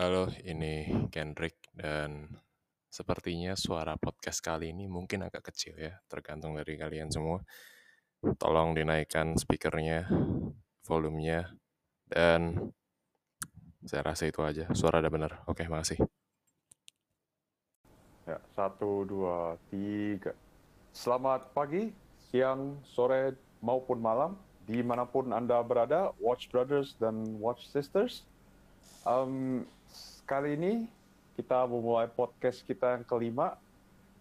Halo, ini Kendrick dan sepertinya suara podcast kali ini mungkin agak kecil ya, tergantung dari kalian semua. Tolong dinaikkan speakernya, volumenya, dan saya rasa itu aja. Suara ada benar. Oke, makasih. Ya, satu, dua, tiga. Selamat pagi, siang, sore, maupun malam, di mana pun Anda berada, Watch Brothers dan Watch Sisters. Um, kali ini kita memulai podcast kita yang kelima.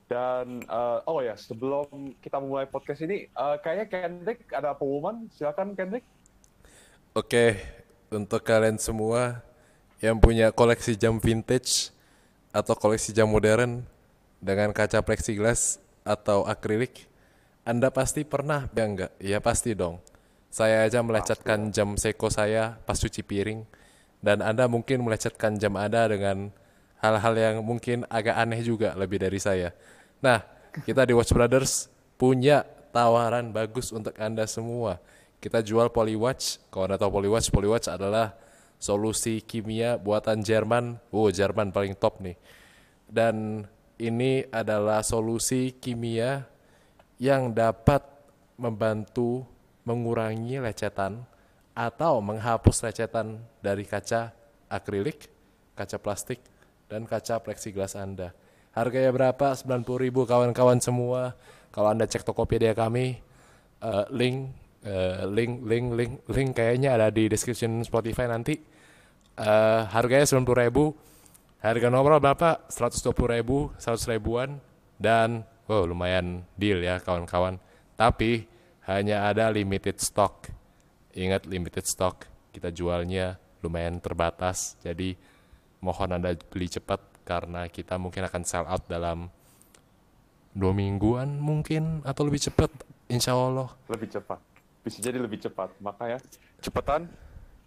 Dan, uh, oh ya, sebelum kita memulai podcast ini, uh, kayaknya Kendrick ada pengumuman. Silakan Kendrick. Oke, untuk kalian semua yang punya koleksi jam vintage atau koleksi jam modern dengan kaca plexiglass atau akrilik, Anda pasti pernah, enggak? Ya pasti dong. Saya aja melecetkan jam Seiko saya pas cuci piring, dan Anda mungkin melecetkan jam Anda dengan hal-hal yang mungkin agak aneh juga lebih dari saya. Nah, kita di Watch Brothers punya tawaran bagus untuk Anda semua. Kita jual Polywatch. Kalau Anda tahu Polywatch, Polywatch adalah solusi kimia buatan Jerman. Oh, Jerman paling top nih. Dan ini adalah solusi kimia yang dapat membantu mengurangi lecetan atau menghapus lecetan dari kaca akrilik, kaca plastik, dan kaca plexiglass Anda. Harganya berapa? 90 ribu kawan-kawan semua. Kalau Anda cek Tokopedia kami, uh, link, uh, link, link, link, link kayaknya ada di description Spotify nanti. Uh, harganya 90 ribu. Harga nomor berapa? 120 ribu, 100 ribuan. Dan, wow lumayan deal ya kawan-kawan. Tapi, hanya ada limited stock. Ingat limited stock, kita jualnya lumayan terbatas. Jadi, mohon Anda beli cepat karena kita mungkin akan sell out dalam dua mingguan mungkin atau lebih cepat insya Allah. Lebih cepat. Bisa jadi lebih cepat. Makanya cepetan.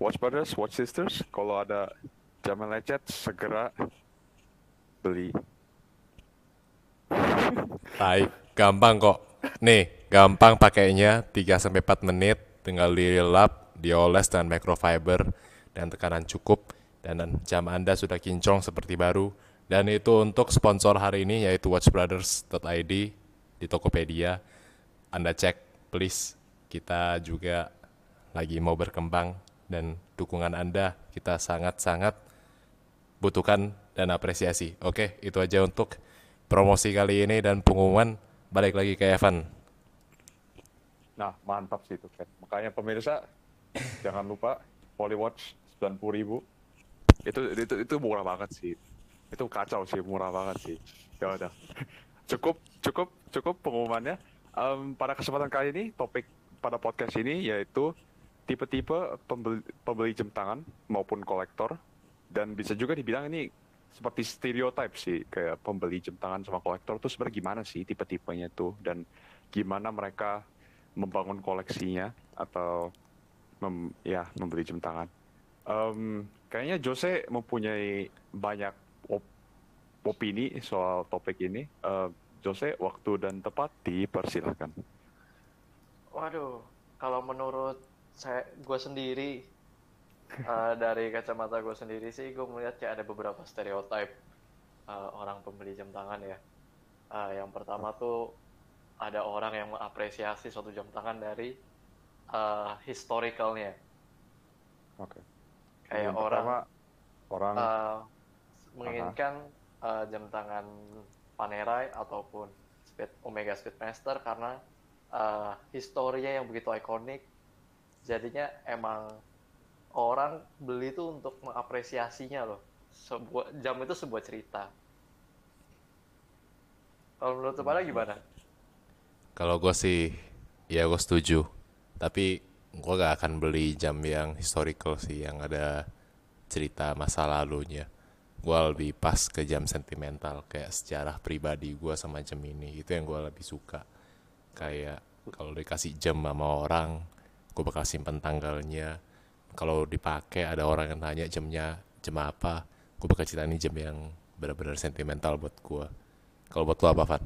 Watch brothers watch sisters. Kalau ada jaman lecet segera beli. Baik, gampang kok. Nih, gampang pakainya 3 sampai 4 menit, tinggal dilap, dioles dengan microfiber dan tekanan cukup dan jam Anda sudah kinclong seperti baru. Dan itu untuk sponsor hari ini yaitu watchbrothers.id di Tokopedia. Anda cek please. Kita juga lagi mau berkembang dan dukungan Anda kita sangat-sangat butuhkan dan apresiasi. Oke, itu aja untuk promosi kali ini dan pengumuman. Balik lagi ke Evan. Nah, mantap sih itu, Ken. Makanya pemirsa, jangan lupa Polywatch 90 ribu. Itu, itu, itu murah banget sih. Itu kacau sih, murah banget sih. Ya udah. Cukup, cukup, cukup pengumumannya. Um, pada kesempatan kali ini, topik pada podcast ini yaitu tipe-tipe pembeli, pembeli jam tangan maupun kolektor. Dan bisa juga dibilang ini seperti stereotype sih kayak pembeli jam tangan sama kolektor tuh sebenarnya gimana sih tipe-tipenya tuh dan gimana mereka membangun koleksinya atau mem, ya membeli jam tangan. Um, kayaknya Jose mempunyai banyak op opini soal topik ini. Uh, Jose, waktu dan tempat dipersilahkan. Waduh, kalau menurut saya gue sendiri uh, dari kacamata gue sendiri sih gue melihat kayak ada beberapa stereotype uh, orang pembeli jam tangan ya. Uh, yang pertama tuh ada orang yang mengapresiasi suatu jam tangan dari uh, historicalnya. Oke. Okay. Kayak orang orang uh, menginginkan uh, jam tangan Panerai ataupun Speed Omega Speedmaster karena uh, historinya yang begitu ikonik. Jadinya emang orang beli itu untuk mengapresiasinya loh. Sebuah jam itu sebuah cerita. Kalau menurut pada gimana? Kalau gue sih, ya gue setuju. Tapi gue gak akan beli jam yang historical sih, yang ada cerita masa lalunya. Gue lebih pas ke jam sentimental, kayak sejarah pribadi gue sama jam ini. Itu yang gue lebih suka. Kayak kalau dikasih jam sama orang, gue bakal simpen tanggalnya, kalau dipakai ada orang yang tanya jamnya jam apa gue bakal cerita ini jam yang benar-benar sentimental buat gue kalau buat lo apa Van?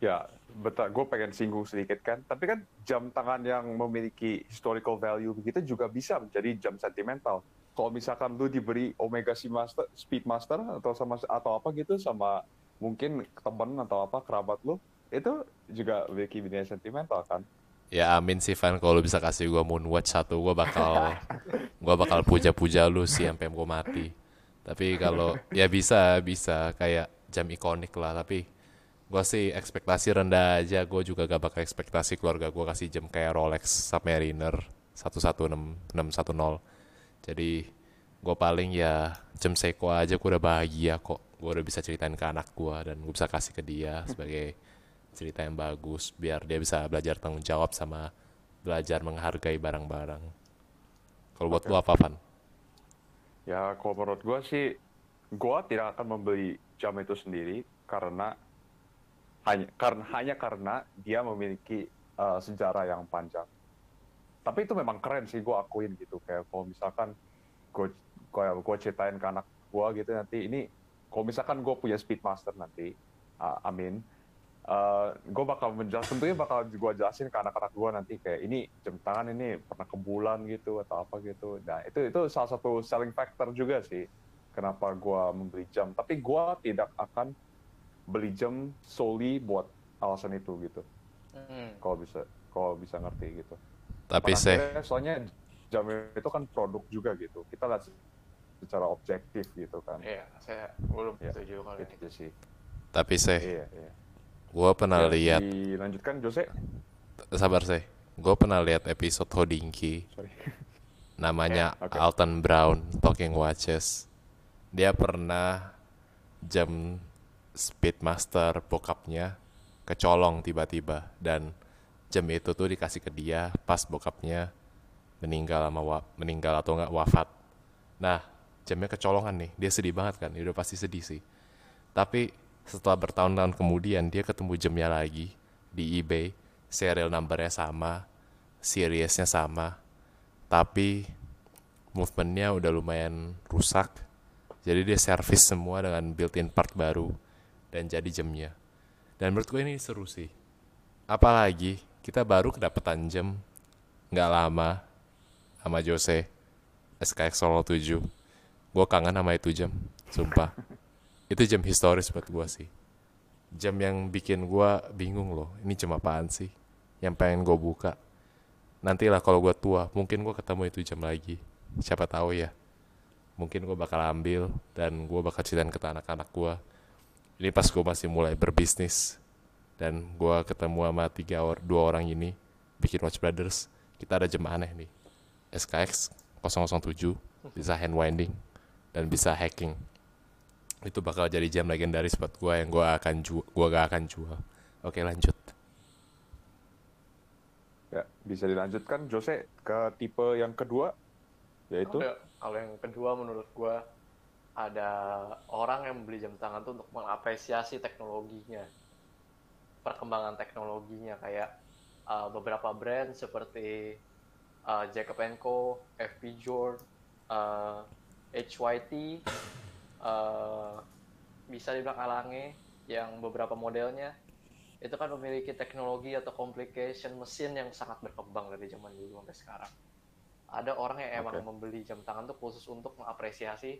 Ya, betul. Gue pengen singgung sedikit kan. Tapi kan jam tangan yang memiliki historical value begitu juga bisa menjadi jam sentimental. kalau misalkan lu diberi Omega Master, Speed Master atau sama atau apa gitu sama mungkin temen atau apa kerabat lu itu juga memiliki nilai sentimental kan Ya amin sih Van kalau lu bisa kasih gua Moonwatch satu gua bakal gua bakal puja-puja lu sih sampai gua mati. Tapi kalau ya bisa bisa kayak jam ikonik lah tapi gua sih ekspektasi rendah aja. Gua juga gak bakal ekspektasi keluarga gua kasih jam kayak Rolex Submariner 116610 jadi gue paling ya jam Seiko aja. Gue udah bahagia kok. Gue udah bisa ceritain ke anak gue dan gue bisa kasih ke dia sebagai cerita yang bagus biar dia bisa belajar tanggung jawab sama belajar menghargai barang-barang. Kalau buat lu apa Van? ya kalau menurut gue sih gue tidak akan membeli jam itu sendiri karena hanya karena hanya karena dia memiliki uh, sejarah yang panjang. Tapi itu memang keren sih gue akuin gitu. Kayak kalau misalkan gue gue ceritain ke anak gue gitu nanti ini kalau misalkan gue punya speedmaster nanti uh, amin uh, gue bakal menjelaskan tentunya bakal gue jelasin ke anak-anak gue nanti kayak ini jam tangan ini pernah ke bulan gitu atau apa gitu. Nah itu itu salah satu selling factor juga sih kenapa gue membeli jam. Tapi gue tidak akan beli jam solely buat alasan itu gitu. Hmm. kalau bisa kalau bisa ngerti gitu. Tapi saya soalnya jam itu kan produk juga gitu. Kita lihat secara objektif gitu kan. Iya saya belum ya, setuju kalau itu sih. Tapi saya iya, iya. gue pernah ya, lihat dilanjutkan Jose? Sabar saya gue pernah lihat episode Hodinki Sorry. namanya yeah, okay. Alton Brown Talking Watches. Dia pernah jam Speedmaster bokapnya kecolong tiba-tiba dan jam itu tuh dikasih ke dia pas bokapnya meninggal sama wa meninggal atau enggak wafat. Nah, jamnya kecolongan nih. Dia sedih banget kan. Dia udah pasti sedih sih. Tapi setelah bertahun-tahun kemudian dia ketemu jamnya lagi di eBay. Serial numbernya sama, seriesnya sama, tapi movementnya udah lumayan rusak. Jadi dia servis semua dengan built-in part baru dan jadi jamnya. Dan menurut gue ini seru sih. Apalagi kita baru kedapetan jam nggak lama sama Jose SKX 07 gue kangen sama itu jam sumpah. Itu jam historis buat gue sih. Jam yang bikin gue bingung loh ini jam apaan sih yang pengen gue buka. Nantilah kalau gue tua mungkin gue ketemu itu jam lagi. Siapa tahu ya. Mungkin gue bakal ambil dan gue bakal ceritain ke anak-anak gue ini pas gue masih mulai berbisnis dan gue ketemu sama tiga or dua orang ini bikin Watch Brothers. Kita ada jam aneh nih. SKX 007 bisa hand winding dan bisa hacking. Itu bakal jadi jam legendaris buat gue yang gue akan jual gue gak akan jual. Oke lanjut. Ya bisa dilanjutkan Jose ke tipe yang kedua yaitu? Kalau yang kedua menurut gue ada orang yang membeli jam tangan tuh untuk mengapresiasi teknologinya perkembangan teknologinya kayak uh, beberapa brand seperti uh, Jacob Co, FP Journe, uh, HYT, uh, bisa dibilang Alange yang beberapa modelnya itu kan memiliki teknologi atau complication mesin yang sangat berkembang dari zaman dulu sampai sekarang. Ada orang yang emang okay. membeli jam tangan tuh khusus untuk mengapresiasi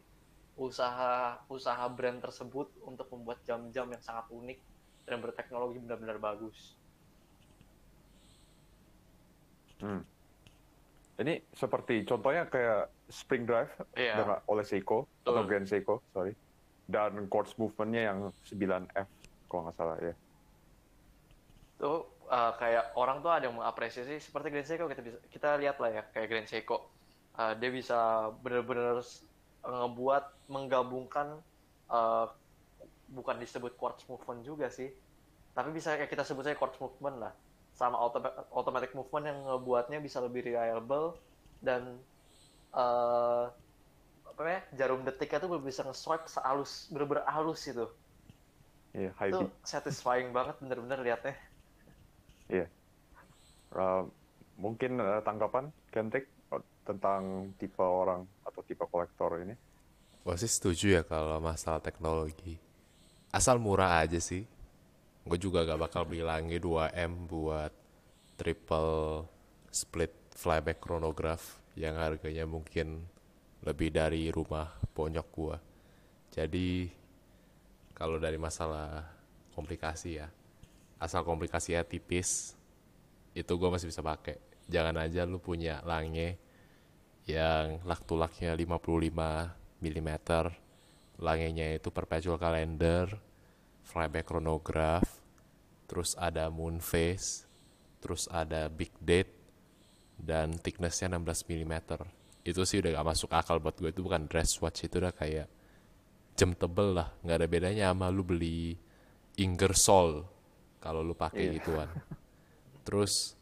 usaha usaha brand tersebut untuk membuat jam-jam yang sangat unik dan berteknologi benar-benar bagus. Hmm. Ini seperti contohnya kayak Spring Drive yeah. dengan oleh Seiko Betul. atau Grand Seiko, sorry. Dan quartz movementnya yang 9F kalau nggak salah ya. Tuh uh, kayak orang tuh ada yang mengapresiasi seperti Grand Seiko kita bisa kita lihat lah ya kayak Grand Seiko. Uh, dia bisa benar-benar ngebuat menggabungkan uh, bukan disebut quartz movement juga sih tapi bisa kayak kita sebut saja quartz movement lah sama automatic movement yang ngebuatnya bisa lebih reliable dan uh, apa ya jarum detiknya tuh bisa nge-swipe sehalus bener-bener halus itu Iya, yeah, itu satisfying banget bener-bener liatnya. Iya. Yeah. Uh, mungkin uh, tanggapan Kentik tentang tipe orang atau tipe kolektor ini? Gue sih setuju ya kalau masalah teknologi. Asal murah aja sih gue juga gak bakal beli lagi 2M buat triple split flyback chronograph yang harganya mungkin lebih dari rumah bonyok gua jadi kalau dari masalah komplikasi ya asal komplikasinya tipis itu gua masih bisa pakai jangan aja lu punya lange yang laktulaknya 55 mm langenya itu perpetual calendar flyback chronograph terus ada moon phase terus ada big date dan thicknessnya 16 mm itu sih udah gak masuk akal buat gue itu bukan dress watch itu udah kayak jam tebel lah. Nggak ada bedanya sama lu beli Ingersoll kalau lu pakai Iya. gituan. Terus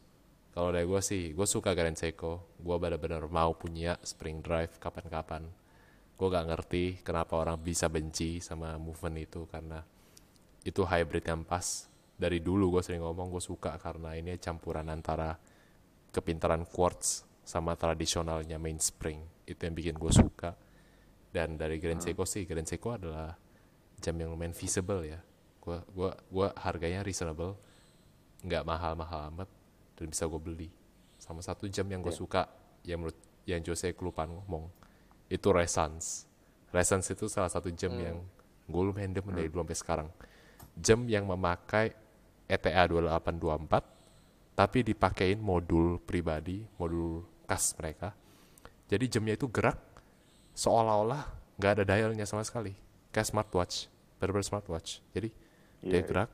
kalau dari gue sih gue suka Grand Seiko. Gue bener-bener mau punya spring drive kapan-kapan. Gue gak ngerti kenapa orang bisa benci sama movement itu karena itu hybrid yang pas. Dari dulu gue sering ngomong gue suka karena ini campuran antara kepintaran quartz sama tradisionalnya mainspring itu yang bikin gue suka. Dan dari Grand Seiko sih Grand Seiko adalah jam yang lumayan feasible ya. Gue gua gua harganya reasonable. Nggak mahal-mahal amat dan bisa gue beli. Sama satu jam yang gue Iya. suka yang menurut yang Jose kelupaan ngomong itu Resans. Resans itu salah satu jam Hmm. yang gue lumayan demen dari dulu sampai sekarang. Jam yang memakai ETA 2824 tapi dipakein modul pribadi modul khas mereka. Jadi jamnya itu gerak seolah-olah nggak ada dialnya sama sekali. Kayak smartwatch bener-bener smartwatch. Jadi dia Iya, gerak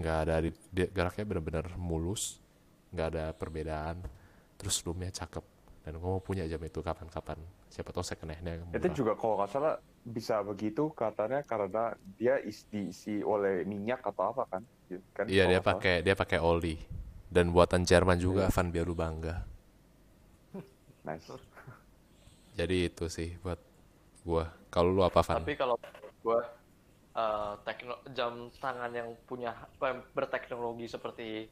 nggak ada di- dia geraknya bener-bener mulus nggak ada perbedaan. Terus roomnya cakep. Dan gue mau punya jam itu kapan-kapan. Siapa tahu second hand-nya Itu juga kalau nggak salah bisa begitu katanya karena dia is, diisi oleh minyak atau apa kan? kan iya dia pakai dia pakai oli dan buatan Jerman juga Iya. Van biar lu bangga. Nice. jadi itu sih buat gua. Kalau lu apa Van? Tapi kalau gue uh, tekno jam tangan yang punya berteknologi seperti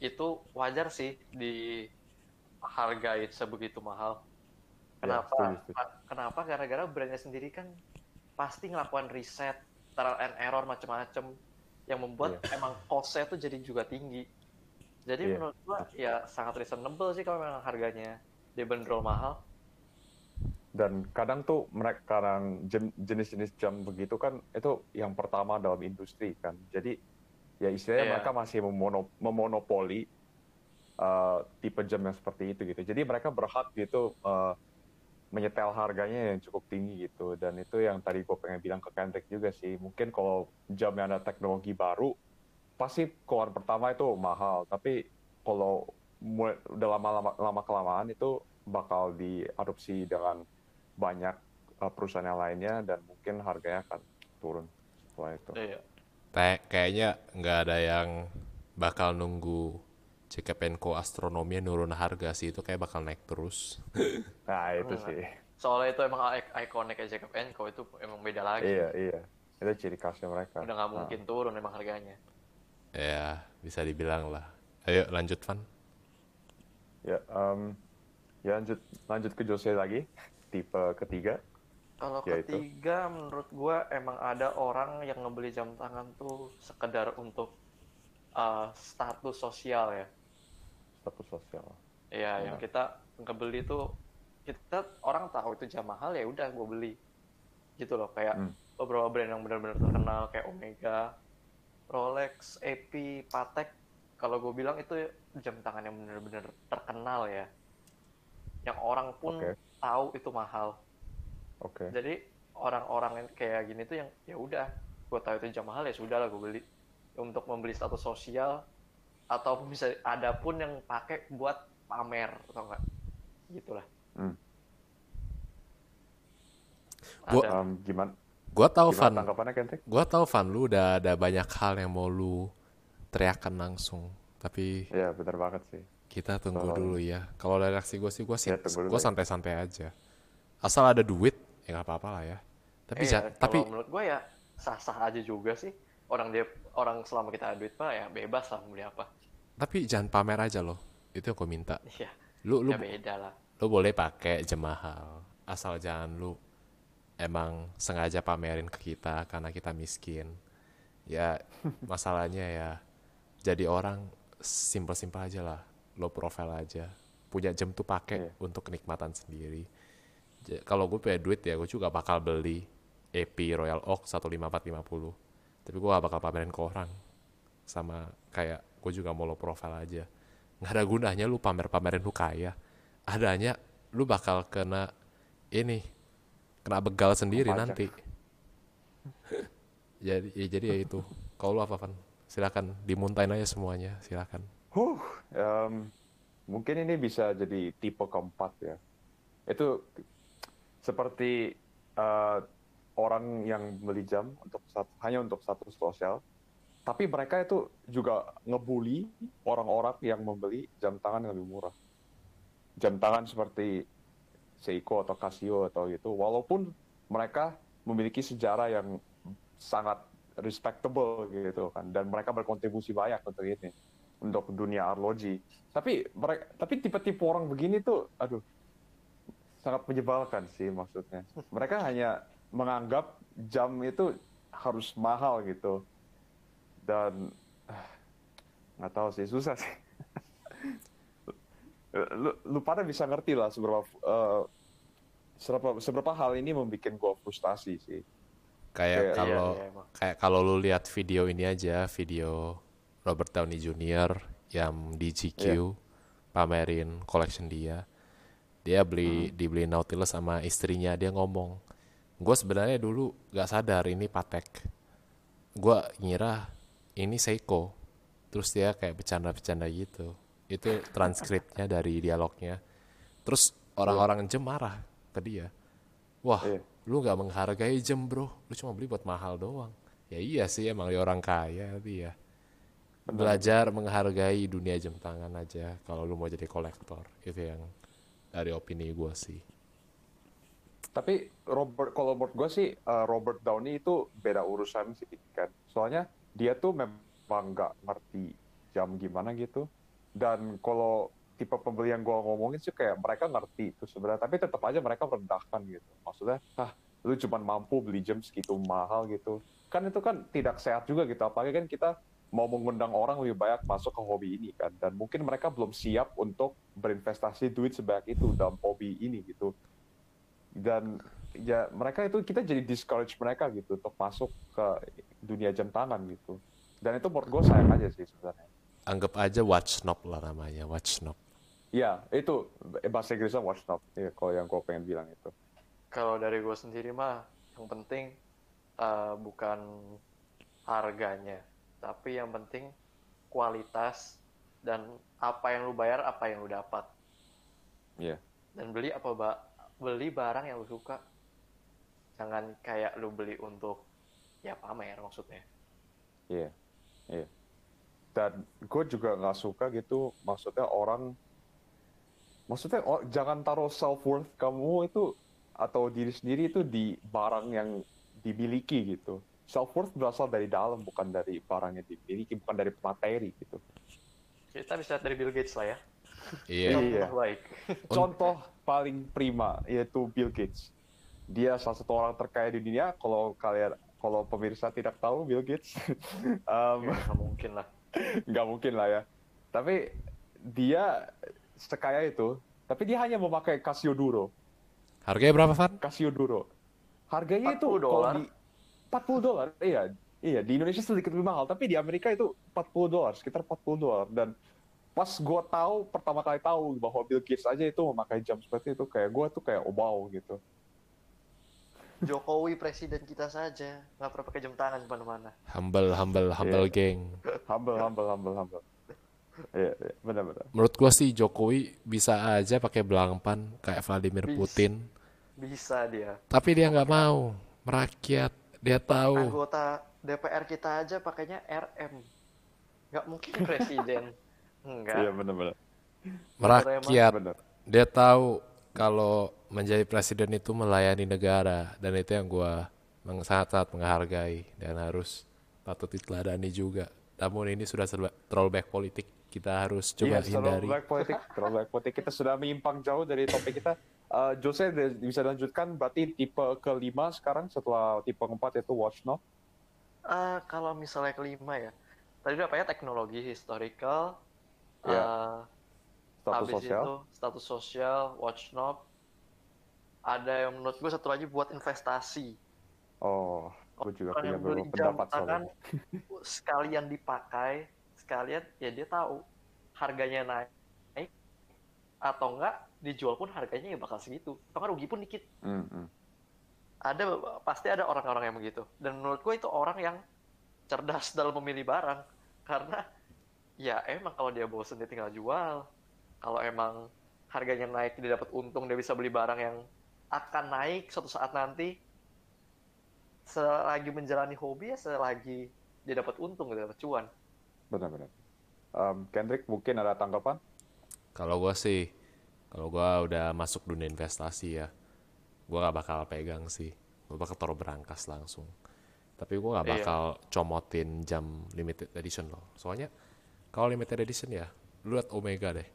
itu wajar sih dihargai sebegitu mahal. Ya, Kenapa? setuju, setuju. Pa- Kenapa? Gara-gara brandnya sendiri kan pasti ngelakukan riset, trial and error macam-macam yang membuat emang cost-nya tuh jadi juga tinggi. Jadi Iya. menurut gua ya sangat reasonable sih kalau memang harganya dibanderol mahal. Dan kadang tuh mereka kadang jen- jenis-jenis jam begitu kan itu yang pertama dalam industri kan. Jadi ya istilahnya Iya. mereka masih memono- memonopoli uh, tipe jam yang seperti itu gitu. Jadi mereka berhak gitu uh, menyetel harganya yang cukup tinggi gitu. Dan itu yang tadi gue pengen bilang ke Kendrick juga sih. Mungkin kalau jam yang ada teknologi baru pasti keluar pertama itu mahal. Tapi kalau mulai- udah lama-lama lama kelamaan itu bakal diadopsi dengan banyak uh, perusahaan yang lainnya dan mungkin harganya akan turun setelah itu. Iya. Kayak- kayaknya nggak ada yang bakal nunggu CKPNCO astronomi nurun harga sih itu kayak bakal naik terus Nah itu sih. Soalnya itu emang ik- ikonik Enco itu emang beda lagi. Iya iya. Itu ciri khasnya mereka. Udah nggak Nah, mungkin turun emang harganya. ya bisa dibilang lah ayo lanjut Van ya, em, ya lanjut lanjut ke Jose lagi. Tipe ketiga. Kalau Ya, itu. ketiga menurut gua emang ada orang yang ngebeli jam tangan tuh sekedar untuk uh, status sosial ya. status sosial. Iya, yang Hmm. kita ngebeli tuh kita orang tahu itu jam mahal ya udah gue beli. Gitu loh kayak Hmm. beberapa brand yang benar-benar terkenal kayak Omega, Rolex, AP, Patek. Kalau gue bilang itu jam tangan yang benar-benar terkenal ya. Yang orang pun Oke. tahu itu mahal. Oke. Jadi orang-orang yang kayak gini tuh yang ya udah, gue tahu itu jam mahal ya sudah lah gue beli untuk membeli status sosial atau bisa ada pun yang pakai buat pamer atau enggak gitulah. Hmm. Gua- Ada. Em, gimana? gua tahu Gimana Van gua tahu Van lu udah ada banyak hal yang mau lu teriakan langsung tapi Iya benar banget sih. kita tunggu Soal- dulu ya kalau dari reaksi gue sih gue sih Ya, gue santai-santai aja asal ada duit ya nggak apa-apa lah ya. Tapi ja- kalau tapi menurut gue ya sah-sah aja juga sih. Orang dia orang selama kita ada duit mah ya bebas lah mau beli apa. tapi jangan pamer aja loh. Itu yang gue minta. Iya, lu lu ya beda lah. lu boleh pakai jam mahal asal jangan lu emang sengaja pamerin ke kita karena kita miskin. Ya masalahnya ya jadi orang simpel-simpel aja lah. Low profile aja. Punya jam tuh pakai Iya. untuk kenikmatan sendiri Kalau gue punya duit ya gue juga bakal beli EP Royal Oak 15450. Tapi gue gak bakal pamerin ke orang. Sama kayak gue juga mau low profile aja. Nggak ada gunanya lu pamer-pamerin lu kaya. Adanya lu bakal kena ini kena begal sendiri Pajak. nanti. jadi ya jadi ya itu. Kalau lu apa Van? Silakan dimuntain aja semuanya, silakan. Huh, em, mungkin ini bisa jadi tipe keempat ya. Itu seperti eh, orang yang beli jam untuk satu, hanya untuk satu sosial, tapi mereka itu juga ngebully orang-orang yang membeli jam tangan yang lebih murah. Jam tangan seperti Seiko atau Casio atau gitu, walaupun mereka memiliki sejarah yang sangat respectable gitu kan, dan mereka berkontribusi banyak untuk ini untuk dunia arloji. Tapi mereka, tapi tipe-tipe orang begini tuh, aduh, sangat menyebalkan sih maksudnya. Mereka hanya menganggap jam itu harus mahal gitu, dan nggak tahu sih susah sih. lu, lu pada bisa ngerti lah seberapa eh, seberapa seberapa hal ini membuat gua frustasi sih. Kayak Kayak- kalau iya, emang. kayak kalau lu lihat video ini aja, video Robert Downey Jr. yang di GQ Iya. pamerin collection dia. Dia beli Hmm. dibeli Nautilus sama istrinya, dia ngomong, "Gue sebenarnya dulu gak sadar ini Patek. Gue ngira ini Seiko." Terus dia kayak bercanda-bercanda gitu. Itu transkripnya dari dialognya. Terus orang-orang jem marah ke dia. Wah, Iya. lu nggak menghargai jam bro, lu cuma beli buat mahal doang. Ya iya sih emang dia orang kaya tapi ya. Belajar menghargai dunia jam tangan aja kalau lu mau jadi kolektor. Itu yang dari opini gue sih. Tapi Robert, kalau menurut gue sih eh, Robert Downey itu beda urusan sih kan. Soalnya dia tuh memang nggak ngerti jam gimana gitu. Dan kalau tipe pembeli yang gue ngomongin sih kayak mereka ngerti itu sebenarnya. Tapi tetap aja mereka merendahkan gitu. Maksudnya, ah lu cuma mampu beli jam segitu mahal gitu. Kan itu kan tidak sehat juga gitu. Apalagi kan kita mau mengundang orang lebih banyak masuk ke hobi ini kan. Dan mungkin mereka belum siap untuk berinvestasi duit sebanyak itu dalam hobi ini gitu. Dan ya mereka itu kita jadi discourage mereka gitu untuk masuk ke dunia jam tangan gitu. Dan itu menurut gue sayang aja sih sebenarnya. Anggap aja watch knob lah namanya, watch knob. ya itu bahasa Inggrisnya watch knob. Ya, kalau yang gue pengen bilang itu. Kalau dari gue sendiri mah, yang penting eh, bukan harganya, tapi yang penting kualitas dan apa yang lu bayar, apa yang lu dapat. Iya. Dan beli apa ba beli barang yang lu suka. Jangan kayak lu beli untuk ya pamer maksudnya. Iya, iya. Dan gue juga nggak suka gitu, maksudnya orang, maksudnya oh, jangan taruh self worth kamu itu atau diri sendiri itu di barang yang dimiliki gitu. Self worth berasal dari dalam, bukan dari barang yang dimiliki, bukan dari materi gitu. Kita bisa dari Bill Gates lah ya. Iya. Iya. Contoh baik. Contoh paling prima yaitu Bill Gates. Dia salah satu orang terkaya di dunia. Kalau kalian, kalau pemirsa tidak tahu Bill Gates, em, Ya, nggak mungkin lah. nggak mungkin lah ya. Tapi dia sekaya itu, tapi dia hanya memakai Casio Duro. Harganya berapa, Van? Casio Duro. Harganya itu 40 kalau di 40 dolar. Iya, iya di Indonesia sedikit lebih mahal, tapi di Amerika itu 40 dolar, sekitar 40 dolar. Dan pas gua tahu pertama kali tahu bahwa Bill Gates aja itu memakai jam seperti itu, kayak gua tuh kayak oh wow gitu. Jokowi presiden kita saja nggak pernah pakai jam tangan ke mana-mana. Humble, humble, humble Iya. geng. Humble, humble, humble, humble. Iya, iya, benar-benar. Menurut gua sih Jokowi bisa aja pakai belangpan kayak Vladimir Bis. Putin. Bisa dia. Tapi dia nggak mau merakyat. Dia tahu. Anggota DPR kita aja pakainya RM. Nggak mungkin presiden. Enggak. Iya, benar-benar. Merakyat. Benar. Dia tahu kalau menjadi presiden itu melayani negara dan itu yang gua meng- sangat-sangat menghargai dan harus patut diteladani juga. Namun ini sudah baik politik. Kita harus coba Iya, hindari. terlalu banyak politik, terlalu banyak politik. Kita sudah menyimpang jauh dari topik kita. Eh, Jose bisa lanjutkan, berarti tipe kelima sekarang setelah tipe keempat yaitu watch knob. Ah, kalau misalnya kelima ya. Tadi udah apa ya teknologi historical. Iya. eh, Status habis sosial. itu status sosial, watch knob. ada yang menurut gue satu lagi buat investasi. Oh, gue juga Orang punya beberapa pendapat soal tangan ini. sekalian dipakai, sekalian ya dia tahu harganya naik, naik atau enggak dijual pun harganya ya bakal segitu. Atau nggak rugi pun dikit. Hmm, hmm. Ada pasti ada orang-orang yang begitu. Dan menurut gue itu orang yang cerdas dalam memilih barang karena ya emang kalau dia bosen dia tinggal jual. Kalau emang harganya naik dia dapat untung dia bisa beli barang yang akan naik suatu saat nanti selagi menjalani hobi ya selagi dia dapat untung dia dapat cuan Benar-benar. Um, Kendrick mungkin ada tanggapan? Kalau gua sih, kalau gua udah masuk dunia investasi ya, gua gak bakal pegang sih. Gua bakal taruh berangkas langsung. Tapi gua gak Iya. bakal comotin jam limited edition loh. Soalnya kalau limited edition ya, lu liat Omega deh.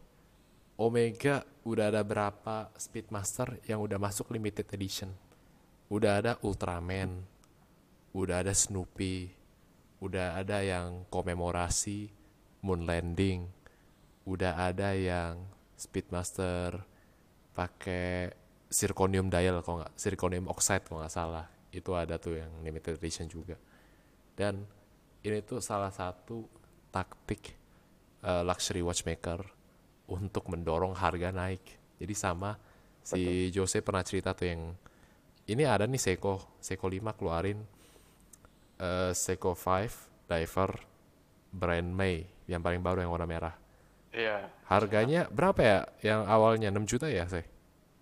Omega udah ada berapa Speedmaster yang udah masuk limited edition. Udah ada Ultraman, udah ada Snoopy, udah ada yang komemorasi Moon Landing, udah ada yang Speedmaster pakai zirconium dial kalau nggak zirconium oxide kalau nggak salah. Itu ada tuh yang limited edition juga. Dan ini tuh salah satu taktik eh, luxury watchmaker untuk mendorong harga naik. Jadi sama si Jose pernah cerita tuh yang ini ada nih Seiko Seiko 5 keluarin eh, Seiko 5 diver brand May yang paling baru yang warna merah iya. Harganya berapa ya? Yang awalnya? 6 juta ya, saya?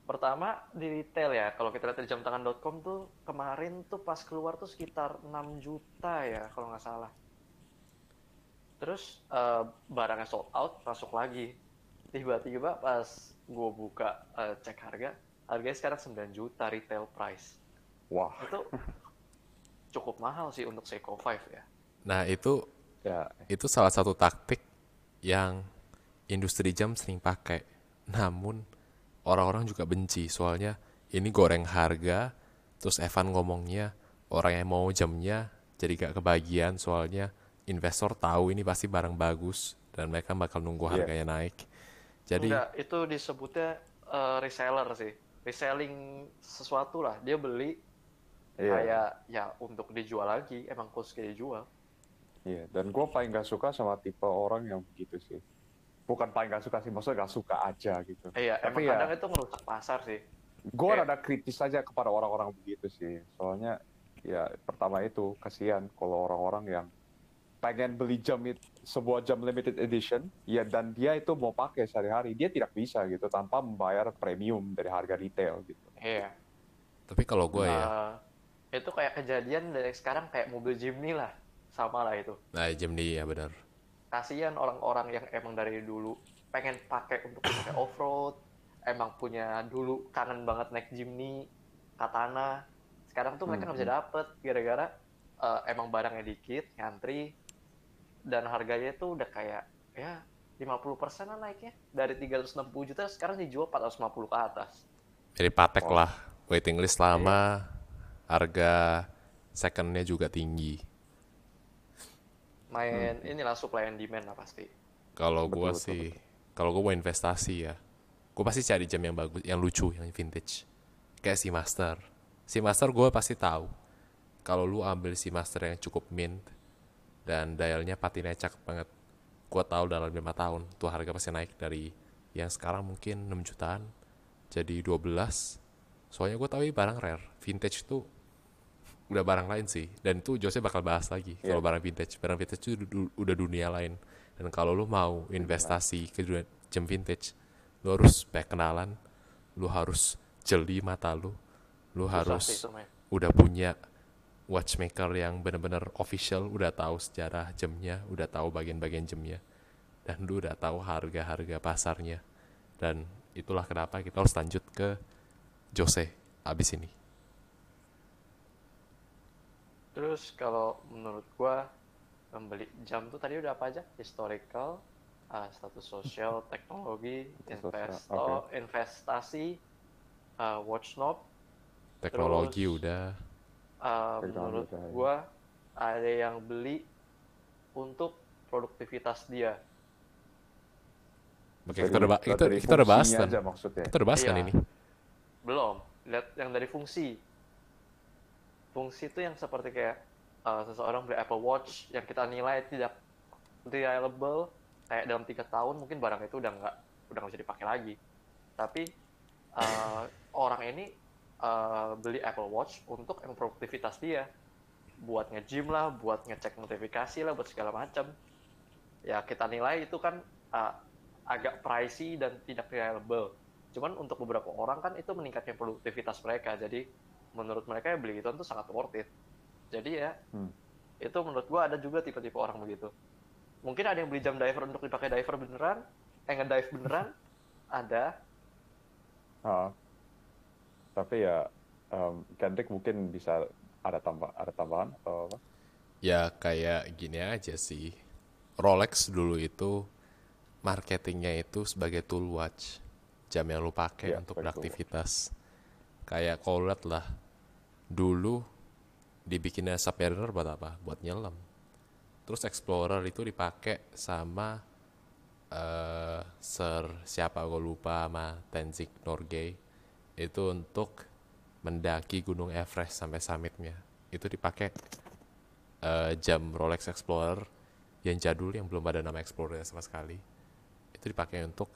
pertama di retail ya. Kalau kita lihat di jamtangan.com tuh kemarin tuh pas keluar tuh sekitar 6 juta ya kalau nggak salah. Terus eh, barangnya sold out masuk lagi. Tiba-tiba pas gue buka eh, cek harga harganya sekarang 9 juta retail price. Wah, itu cukup mahal sih untuk Seiko 5 ya. Nah, itu ya. itu salah satu taktik yang industri jam sering pakai. Namun orang-orang juga benci soalnya ini goreng harga, terus Evan ngomongnya orang yang mau jamnya jadi gak kebagian soalnya investor tahu ini pasti barang bagus dan mereka bakal nunggu Iya. harganya naik. Jadi Enggak, itu disebutnya eh, reseller sih reselling sesuatu lah dia beli Iya. kayak ya untuk dijual lagi emang khusus kayak dijual Iya, dan gue paling gak suka sama tipe orang yang begitu sih. Bukan paling gak suka sih, maksudnya gak suka aja gitu. iya Tapi emang ya- kadang itu merusak pasar sih Gue rada kritis aja kepada orang-orang begitu sih. Soalnya ya pertama itu kasihan kalau orang-orang yang pengen beli jam sebuah jam limited edition, ya dan dia itu mau pakai sehari-hari, dia tidak bisa gitu tanpa membayar premium dari harga retail gitu. iya tapi kalau gue ya, Eh, itu kayak kejadian dari sekarang kayak mobil Jimny lah sama lah itu nah jam dia ya benar. Kasihan orang-orang yang emang dari dulu pengen pakai untuk pakai off road emang punya dulu kangen banget naik Jimny Katana. Sekarang tuh mereka nggak bisa dapet gara-gara eh, emang barangnya dikit ngantri dan harganya tuh udah kayak ya 50 persenan naiknya. Dari 360 juta sekarang dijual 450 ke atas. Jadi patek Oh. lah, waiting list lama, harga secondnya juga tinggi. Main inilah supply and demand lah pasti Kalau betul, sih, kalau gua mau investasi ya, gua pasti cari jam yang bagus, yang lucu, yang vintage. Kayak si Master. Si Master gua pasti tahu. Kalau lu ambil si Master yang cukup mint dan dialnya patinanya cakep banget, gua tahu dalam lima tahun tuh harga pasti naik dari yang sekarang mungkin 6 jutaan jadi 12 soalnya gue tahu ini barang rare vintage itu udah barang lain sih. Dan itu Jose bakal bahas lagi kalau Iya. barang vintage. Barang vintage itu du- udah dunia lain. Dan kalau lu mau investasi ke dunia jam vintage lu harus baik kenalan lu harus jeli mata lu lu Susah harus itu, udah punya watchmaker yang bener-bener official udah tahu sejarah jamnya udah tahu bagian-bagian jamnya dan lu udah tahu harga-harga pasarnya. Dan itulah kenapa kita harus lanjut ke Jose abis ini Terus kalau menurut gua membeli jam tuh tadi udah apa aja? Historical, uh, status sosial, teknologi, Status sosial, investo, oke. investasi, uh, watch knob. teknologi Terus- udah Uh, Teknologi menurut udah, gua ada yang beli untuk produktivitas dia. Oke, kita udah, kita, udah bahas kan maksudnya. kita udah bahas kan Iya. ini Belum. lihat yang dari fungsi fungsi itu yang seperti kayak uh, seseorang beli Apple Watch yang kita nilai tidak reliable kayak dalam tiga tahun mungkin barang itu udah nggak udah nggak bisa dipakai lagi. Tapi uh, orang ini uh, beli Apple Watch untuk yang produktivitas dia. Buat nge-gym lah buat ngecek notifikasi lah buat segala macam. Ya kita nilai itu kan uh, agak pricey dan tidak reliable. Cuman untuk beberapa orang kan itu meningkatkan produktivitas mereka. Jadi menurut mereka ya beli itu tuh sangat worth it jadi ya Hmm. itu menurut gua ada juga tipe-tipe orang begitu mungkin ada yang beli jam diver untuk dipakai diver beneran eh ngedive beneran ada Ah. Tapi ya em, Kendrick mungkin bisa ada tambah ada tambahan atau apa? Ya kayak gini aja sih. Rolex dulu itu marketingnya itu sebagai tool watch. Jam yang lu pakai Iya, untuk beraktivitas. Kayak kau lihat lah. Dulu dibikinnya Submariner buat apa? Buat nyelam. Terus Explorer itu dipakai sama eh Sir siapa gue lupa sama Tenzing Norgay itu untuk mendaki Gunung Everest sampai summitnya itu dipakai eh, jam Rolex Explorer yang jadul yang belum ada nama Explorer sama sekali itu dipakai untuk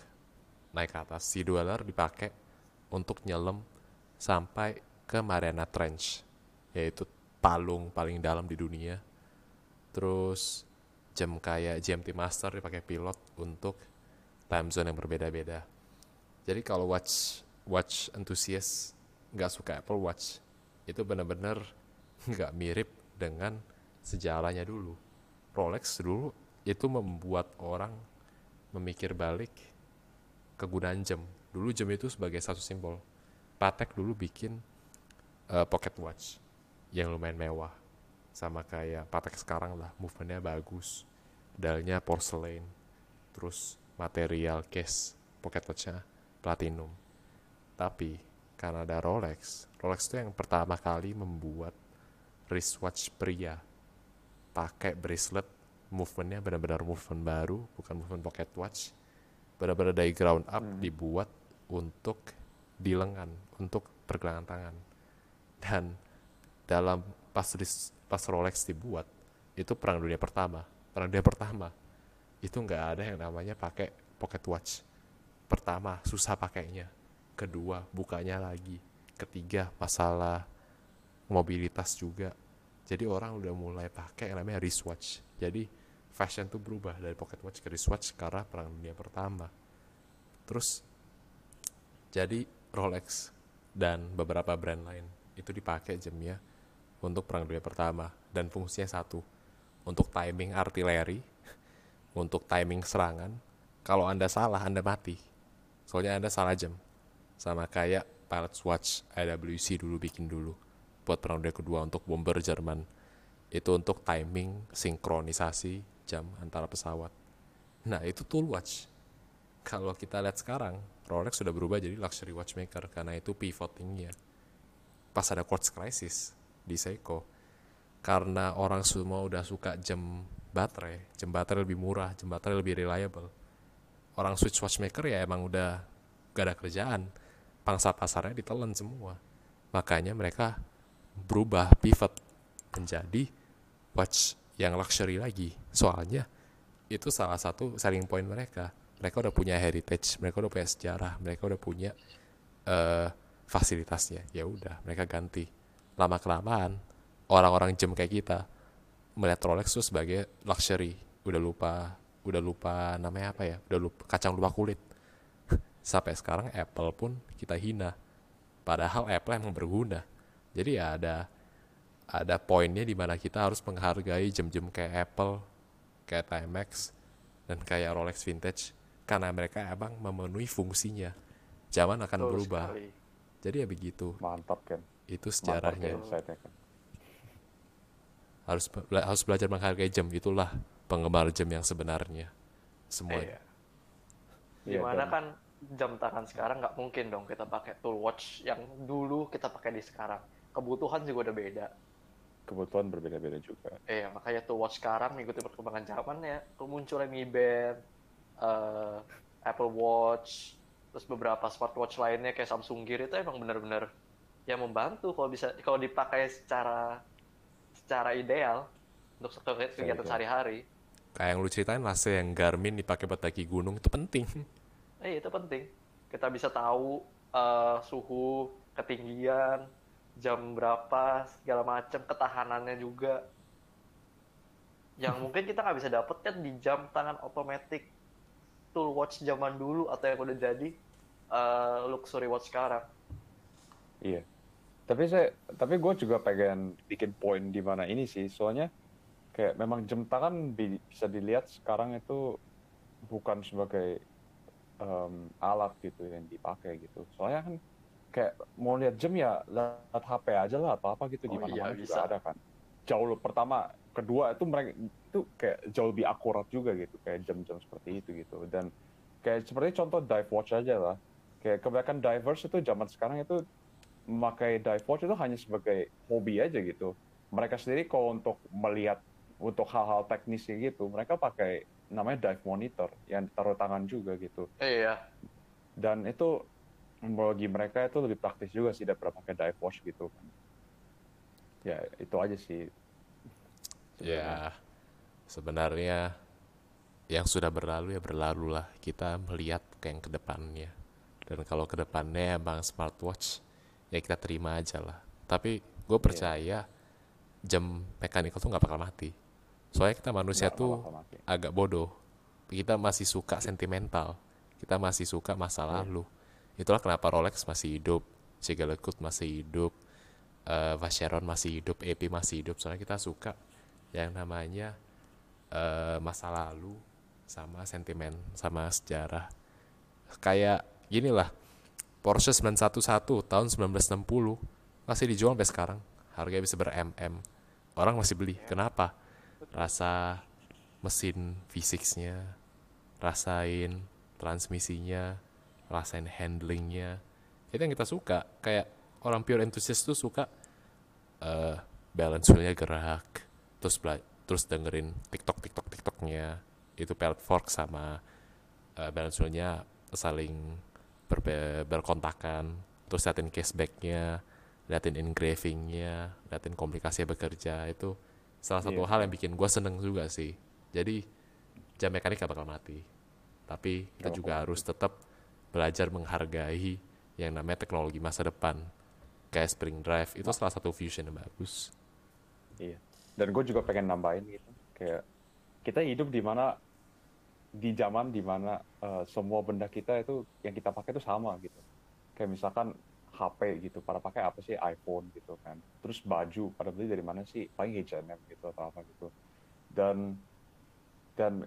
naik ke atas si Dweller dipakai untuk nyelam sampai ke Mariana Trench yaitu palung paling dalam di dunia. Terus jam kayak GMT Master dipakai pilot untuk time zone yang berbeda-beda. Jadi kalau watch watch enthusiast nggak suka Apple Watch itu benar-benar nggak mirip dengan sejarahnya dulu. Rolex dulu itu membuat orang memikir balik kegunaan jam. Dulu jam itu sebagai satu simbol. Patek dulu bikin eh, pocket watch yang lumayan mewah. Sama kayak Patek sekarang lah movementnya bagus dialnya porcelain terus material case pocket watchnya platinum. Tapi karena ada Rolex Rolex itu yang pertama kali membuat wristwatch pria pakai bracelet movementnya benar-benar movement baru bukan movement pocket watch benar-benar dari ground up dibuat untuk di lengan untuk pergelangan tangan dan dalam pas pas Rolex dibuat itu perang dunia pertama. Perang dunia pertama. Itu nggak ada yang namanya pakai pocket watch pertama. Susah pakainya. Kedua bukanya lagi. Ketiga masalah mobilitas juga. Jadi orang udah mulai pakai yang namanya wristwatch. Jadi fashion tuh berubah dari pocket watch ke wristwatch karena perang dunia pertama. Terus jadi Rolex dan beberapa brand lain itu dipakai jamnya untuk perang dunia pertama. Dan fungsinya satu untuk timing artileri untuk timing serangan. Kalau anda salah anda mati. Soalnya anda salah jam. Sama kayak pilot's watch IWC dulu bikin dulu buat perang dunia kedua untuk bomber Jerman. Itu untuk timing sinkronisasi jam antara pesawat. Nah itu tool watch. Kalau kita lihat sekarang Rolex sudah berubah jadi luxury watchmaker karena itu pivotingnya pas ada quartz crisis di Seiko. Karena orang semua udah suka jam baterai jam baterai lebih murah jam baterai lebih reliable. Orang switch watchmaker ya emang udah gak ada kerjaan. Pangsa pasarnya ditelan semua. Makanya mereka berubah pivot menjadi watch yang luxury lagi. Soalnya itu salah satu selling point mereka. Mereka udah punya heritage mereka udah punya sejarah mereka udah punya eh, fasilitasnya. Ya udah mereka ganti. Lama kelamaan orang-orang jam kayak kita melihat Rolex tuh sebagai luxury. Udah lupa udah lupa namanya apa ya? Udah lupa kacang lupa kulit. Sampai sekarang Apple pun kita hina. Padahal Apple emang berguna. Jadi ya ada ada poinnya di mana kita harus menghargai jam-jam kayak Apple kayak Timex dan kayak Rolex vintage. Karena mereka emang memenuhi fungsinya. Zaman akan Betul berubah. sekali. Jadi ya begitu Mantap kan. itu Mantap sejarahnya kan. harus bela- harus belajar menghargai jam itulah penggemar jam yang sebenarnya semua Iya. Iya, Di mana dan- kan jam tangan sekarang nggak mungkin dong kita pakai tool watch yang dulu kita pakai di sekarang. Kebutuhan juga udah beda. kebutuhan berbeda-beda juga. Iya, makanya tool watch sekarang mengikuti perkembangan zaman ya. Munculnya Mi Band, eh, Apple Watch, terus beberapa smartwatch lainnya kayak Samsung Gear itu emang bener-bener ya membantu kalau bisa kalau dipakai secara secara ideal untuk ke- kegiatan sehari-hari. Kayak yang lu ceritain lah, yang Garmin dipakai buat daki gunung itu penting. Eh, itu penting. Kita bisa tahu eh, suhu, ketinggian, jam berapa, segala macam, ketahanannya juga. Yang mungkin kita nggak bisa dapet kan di jam tangan otomatis tool watch zaman dulu atau yang udah jadi eh, luxury watch sekarang. Iya. Tapi saya, tapi gue juga pengen bikin poin di mana ini sih. Soalnya kayak memang jam tangan bi- bisa dilihat sekarang itu bukan sebagai em, alat gitu yang dipakai gitu. Soalnya kan kayak mau lihat jam ya lihat HP aja lah atau apa gitu di Oh iya, mana-mana juga bisa. ada kan. Jauh pertama, kedua itu mereka itu kayak jauh lebih akurat juga gitu kayak jam-jam seperti itu gitu. Dan kayak seperti contoh dive watch aja lah. Kayak kebanyakan divers itu zaman sekarang itu memakai dive watch itu hanya sebagai hobi aja gitu. Mereka sendiri kalau untuk melihat untuk hal-hal teknisnya gitu, mereka pakai namanya dive monitor yang taruh tangan juga gitu. Eh, iya, Dan itu bagi mereka itu lebih praktis juga sih daripada pakai dive watch gitu kan. Ya itu aja sih. Ya, sebenarnya yang sudah berlalu ya berlalu lah. Kita melihat ke yang ke depannya. Dan kalau ke depannya emang smartwatch, ya kita terima aja lah. Tapi gue percaya jam mekanikal tuh nggak bakal mati. Soalnya kita manusia Nggak- tuh agak bodoh. Kita masih suka sentimental. Kita masih suka masa Iya. lalu. Itulah kenapa Rolex masih hidup, Chigalekut masih hidup, eh Vacheron masih hidup, EP masih hidup. Soalnya kita suka yang namanya eh masa lalu sama sentimen sama sejarah. Kayak gini lah, Porsche 911 tahun 1960 masih dijual sampai sekarang. Harganya bisa ber-MM. Orang masih beli. Kenapa? Rasa mesin fisiknya, rasain transmisinya, rasain handlingnya. Itu yang kita suka. Kayak orang pure enthusiast tuh suka eh balance wheel-nya gerak, terus bela- terus dengerin TikTok TikTok TikToknya itu pellet fork sama eh, balance wheel-nya saling berbe- berkontakan, terus liatin caseback-nya, liatin engraving-nya, liatin komplikasi bekerja itu salah satu Iya. hal yang bikin gue seneng juga sih. Jadi jam mekanik gak bakal mati, tapi kita Gak juga bakal harus tetap belajar menghargai yang namanya teknologi masa depan. Kayak spring drive itu salah satu fusion yang bagus. Iya. Dan gue juga pengen nambahin gitu. Kayak kita hidup di mana di zaman di mana eh, semua benda kita itu yang kita pakai itu sama gitu. Kayak misalkan HP gitu, pada pakai apa sih iPhone gitu kan. Terus baju pada beli dari mana sih? Paling H&M gitu atau apa gitu. Dan dan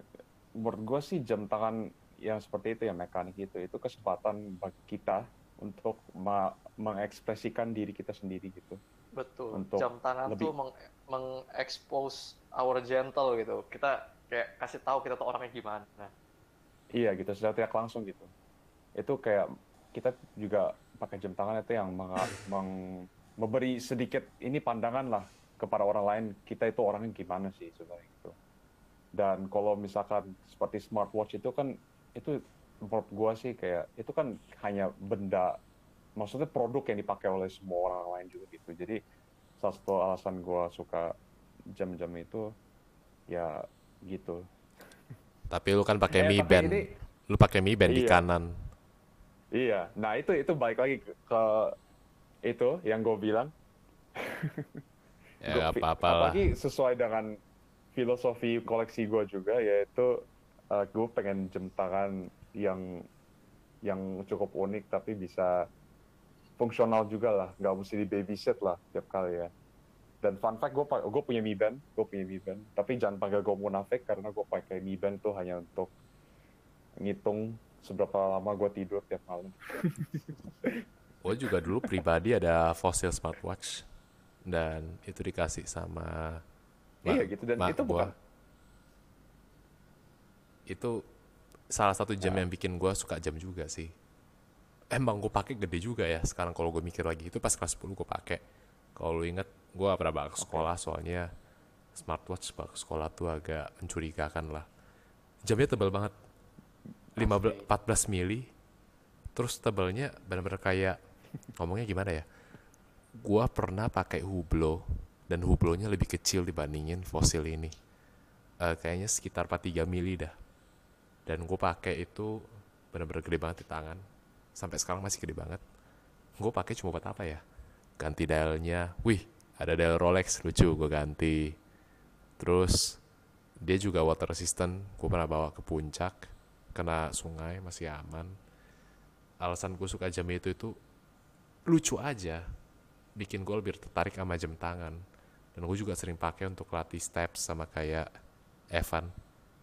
menurut gue sih jam tangan yang seperti itu yang mekanik itu itu kesempatan bagi kita untuk ma- mengekspresikan diri kita sendiri gitu. betul. Untuk Jam tangan lebih- tuh meng- mengekspos our gentle gitu. Kita kayak kasih tahu kita tuh orangnya gimana. Nah, Iya gitu, secara tidak langsung gitu. Itu kayak kita juga pakai jam tangan itu yang menga- meng- memberi sedikit ini pandangan lah kepada orang lain kita itu orangnya gimana sih sebenarnya gitu. Dan kalau misalkan seperti smartwatch itu kan itu menurut gua sih kayak itu kan hanya benda maksudnya produk yang dipakai oleh semua orang lain juga gitu. Jadi salah satu alasan gua suka jam-jam itu ya gitu. Tapi lu kan pakai Eh, Mi Band. ini- Lu pakai Mi Band di Iya. kanan. Iya, nah itu itu balik lagi ke, ke itu yang gue bilang. Ya Gua apa-apa lah. Apalagi sesuai dengan filosofi koleksi gue juga, yaitu gue pengen jam tangan yang yang cukup unik tapi bisa fungsional juga lah, nggak mesti di babysit lah tiap kali ya. Dan fun fact, gue gue punya Mi Band, gue punya Mi Band. Tapi jangan panggil gue munafik karena gue pakai Mi Band tuh hanya untuk ngitung seberapa lama gue tidur tiap malam. Gue juga dulu pribadi ada fossil smartwatch dan itu dikasih sama Iya gitu dan itu gua. bukan itu salah satu jam Ya. yang bikin gue suka jam juga sih. Emang gue pakai gede juga ya sekarang kalau gue mikir lagi itu pas kelas 10 gue pakai. Kalau lu inget gue pernah bawa ke sekolah soalnya smartwatch bawa ke sekolah tuh agak mencurigakan lah. Jamnya tebal banget. 15 14 mili. Terus tebalnya benar-benar kayak ngomongnya gimana ya? gua pernah pakai Hublot dan Hublotnya lebih kecil dibandingin fosil ini. Eh, kayaknya sekitar 43 mili dah. Dan gue pakai itu bener-bener gede banget di tangan. Sampai sekarang masih gede banget. Gue pakai cuma buat apa ya? Ganti dialnya. Wih, ada dial Rolex lucu gue ganti. Terus dia juga water resistant. Gue pernah bawa ke puncak, kena sungai masih aman. Alasan gue suka jam itu itu lucu aja bikin gue lebih tertarik sama jam tangan dan gue juga sering pakai untuk latih steps sama kayak Evan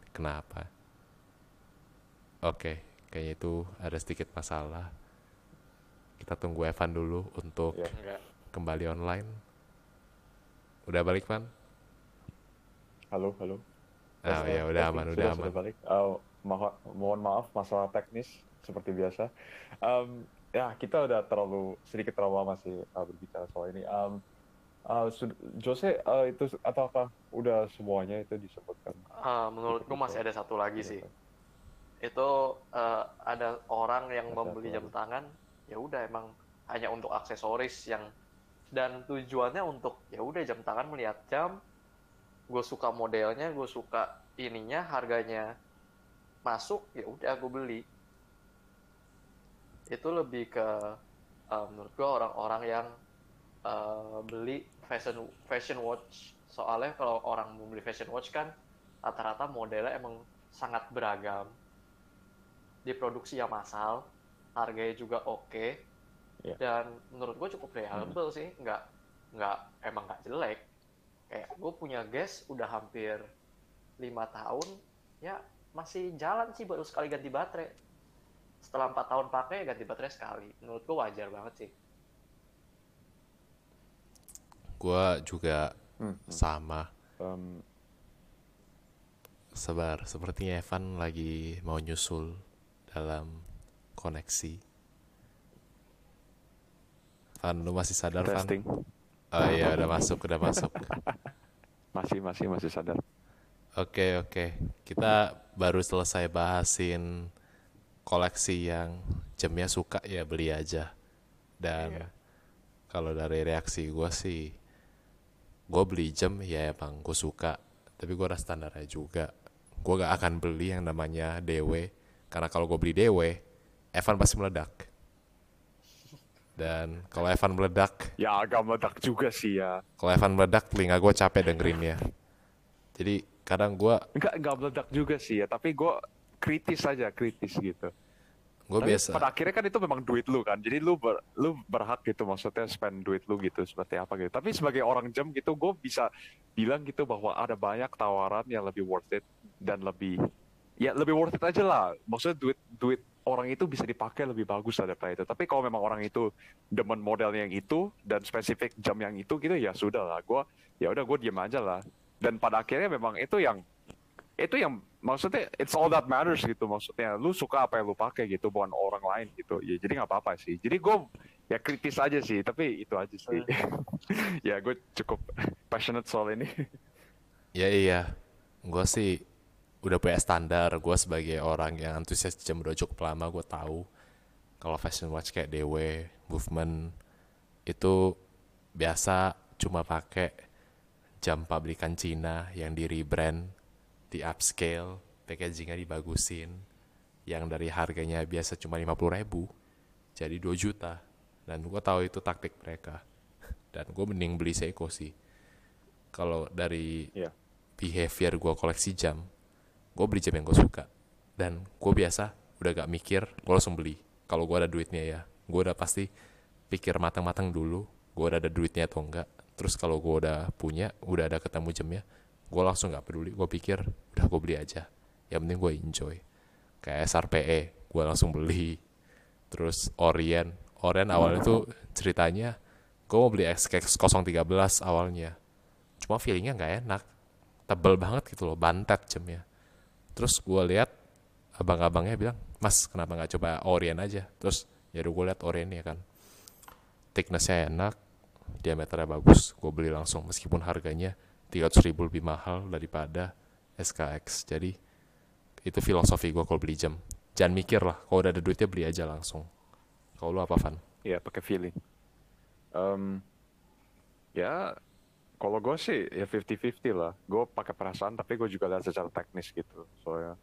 kenapa oke kayaknya itu ada sedikit masalah kita tunggu Evan dulu untuk Ya. Enggak. kembali online udah balik Van Halo, halo. ah ya udah aman Sudah, udah sudah aman balik. Oh, maha- mohon maaf masalah teknis seperti biasa. Em, ya kita udah terlalu sedikit terlalu lama sih uh, berbicara soal ini. Em, uh, Jose uh, itu apakah udah semuanya itu disebutkan? Ah, menurut gue masih ada satu lagi sih. Itu eh, ada orang yang membeli jam tangan, ya udah emang hanya untuk aksesoris yang dan tujuannya untuk ya udah jam tangan melihat jam, gue suka modelnya, gue suka ininya, harganya masuk, ya udah gue beli. Itu lebih ke eh, menurut gue orang-orang yang eh, beli fashion fashion watch. Soalnya kalau orang mau beli fashion watch kan rata-rata modelnya emang sangat beragam. Diproduksi yang massal, harganya juga oke. Iya. Dan menurut gue cukup reliable sih, nggak nggak emang nggak jelek. Kayak gue punya Guess udah hampir lima tahun, ya masih jalan sih baru sekali ganti baterai. Setelah empat tahun pakai ganti baterai sekali. Menurut gue wajar banget sih. gue juga Hmm. sama Em, Sabar, sepertinya Evan lagi mau nyusul dalam koneksi. Van, lu masih sadar, Van? testing. Oh iya, udah masuk, udah masuk. Masih masih masih sadar. Oke, oke. Kita baru selesai bahasin koleksi yang jamnya suka ya beli aja. Dan Iya. kalau dari reaksi gue sih, gue beli jam ya emang gue suka. Tapi gue ada standarnya juga. Gue gak akan beli yang namanya DW. Karena kalau gue beli DW, Evan pasti meledak. Dan kalau Evan meledak, Ya agak meledak juga sih ya. kalau Evan meledak, telinga gue capek dengerinnya. Jadi kadang gue Enggak enggak meledak juga sih ya, tapi gue kritis aja, kritis gitu. gue biasa pada akhirnya kan itu memang duit lu kan, jadi lu ber- lu berhak gitu maksudnya spend duit lu gitu seperti apa gitu. Tapi sebagai orang jam gitu, gue bisa bilang gitu bahwa ada banyak tawaran yang lebih worth it dan lebih ya lebih worth it aja lah. Maksudnya duit duit orang itu bisa dipakai lebih bagus daripada itu. Tapi kalau memang orang itu demen model yang itu dan spesifik jam yang itu gitu ya sudah lah. Gue ya udah gue diem aja lah. Dan pada akhirnya memang itu yang itu yang maksudnya it's all that matters gitu maksudnya lu suka apa yang lu pakai gitu bukan orang lain gitu ya jadi nggak apa-apa sih jadi gue ya kritis aja sih tapi itu aja sih ya gue cukup passionate soal ini Ya iya, gue sih udah punya standar. Gue sebagai orang yang antusias jam udah cukup lama, gue tahu kalau fashion watch kayak DW, Movement itu biasa cuma pakai jam pabrikan Cina yang di rebrand, di upscale, packagingnya dibagusin, yang dari harganya biasa cuma 50 ribu, jadi 2 juta. Dan gue tahu itu taktik mereka. Dan gue mending beli Seiko sih. Kalau dari ya behavior gue koleksi jam gue beli jam yang gue suka. Dan gue biasa udah gak mikir gue langsung beli. Kalau gue ada duitnya ya gue udah pasti pikir matang-matang dulu gue udah ada duitnya atau enggak. Terus kalau gue udah punya udah ada ketemu jamnya gue langsung gak peduli. Gue pikir udah gue beli aja. Yang penting gue enjoy. Kayak SRPE gue langsung beli. Terus Orient. Orient awalnya tuh ceritanya gue mau beli XKX 013 awalnya. Cuma feelingnya nggak enak. Tebel banget gitu loh bantet jamnya terus gue lihat abang-abangnya bilang mas kenapa nggak coba Orient aja? Terus ya gue lihat Orient ya kan. Thicknessnya enak diameternya bagus gue beli langsung meskipun harganya 300 ribu lebih mahal daripada SKX jadi itu filosofi gue kalau beli jam. Jangan mikir lah kalau udah ada duitnya beli aja langsung. Kalau lu apa Van? ya pakai feeling. Em, Ya, kalau gue sih ya 50-50 lah. Gue pakai perasaan tapi gue juga lihat secara teknis gitu. Soalnya,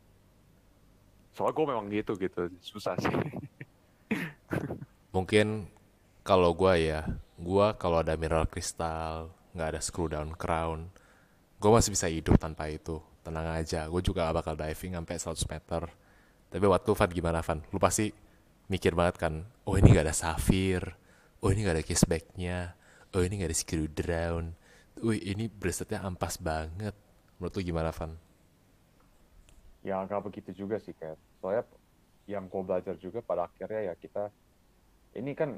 soalnya gue memang gitu gitu. Susah sih. Mungkin kalau gua ya, gua kalau ada mineral kristal, nggak ada screw down crown, gua masih bisa hidup tanpa itu. Tenang aja, gue juga gak bakal diving sampai 100 meter. Tapi waktu Van gimana Van? Lu pasti mikir banget kan, oh ini gak ada safir, oh ini gak ada casebacknya, oh ini gak ada screw down, wih ini braceletnya ampas banget. Menurut lu gimana Van? ya nggak begitu juga sih kayak. Soalnya yang gue belajar juga pada akhirnya ya kita ini kan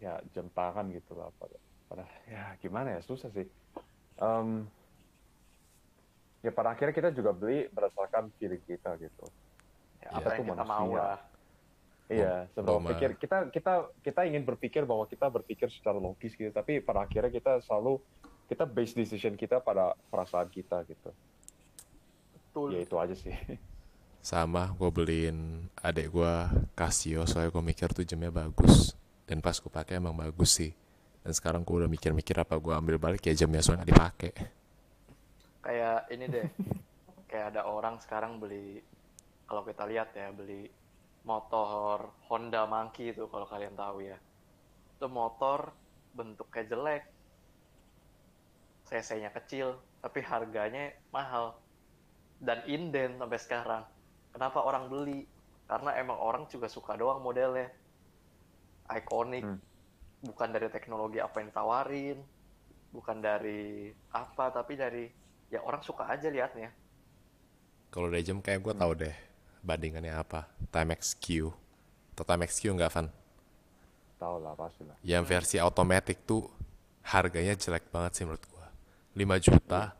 ya jam tangan gitu lah pada, pada ya gimana ya susah sih. Em, ya pada akhirnya kita juga beli berdasarkan feeling kita gitu. Ya, Iya. apa yang Itu kita mau manusia. lah. Iya, seberapa Loma. pikir kita kita kita ingin berpikir bahwa kita berpikir secara logis gitu, tapi pada akhirnya kita selalu kita base decision kita pada perasaan kita gitu. Betul. Ya itu aja sih. Sama, gue beliin adik gue Casio soalnya gue mikir tuh jamnya bagus. Dan pas gue pakai emang bagus sih. Dan sekarang gue udah mikir-mikir apa gue ambil balik ya jamnya soalnya dipakai. Kayak ini deh. kayak ada orang sekarang beli kalau kita lihat ya beli motor Honda Monkey itu kalau kalian tahu ya. Itu motor bentuknya jelek. CC-nya kecil, tapi harganya mahal. Dan inden sampai sekarang. Kenapa orang beli? Karena emang orang juga suka doang modelnya. Ikonik. Hmm. Bukan dari teknologi apa yang ditawarin. Bukan dari apa, tapi dari ya orang suka aja liatnya. Kalau dari jam kayak gue tahu deh bandingannya apa. Timex Q. Atau Timex Q nggak Van? Tahu lah pasti lah. Yang versi automatic tuh harganya jelek banget sih menurut. 5 juta,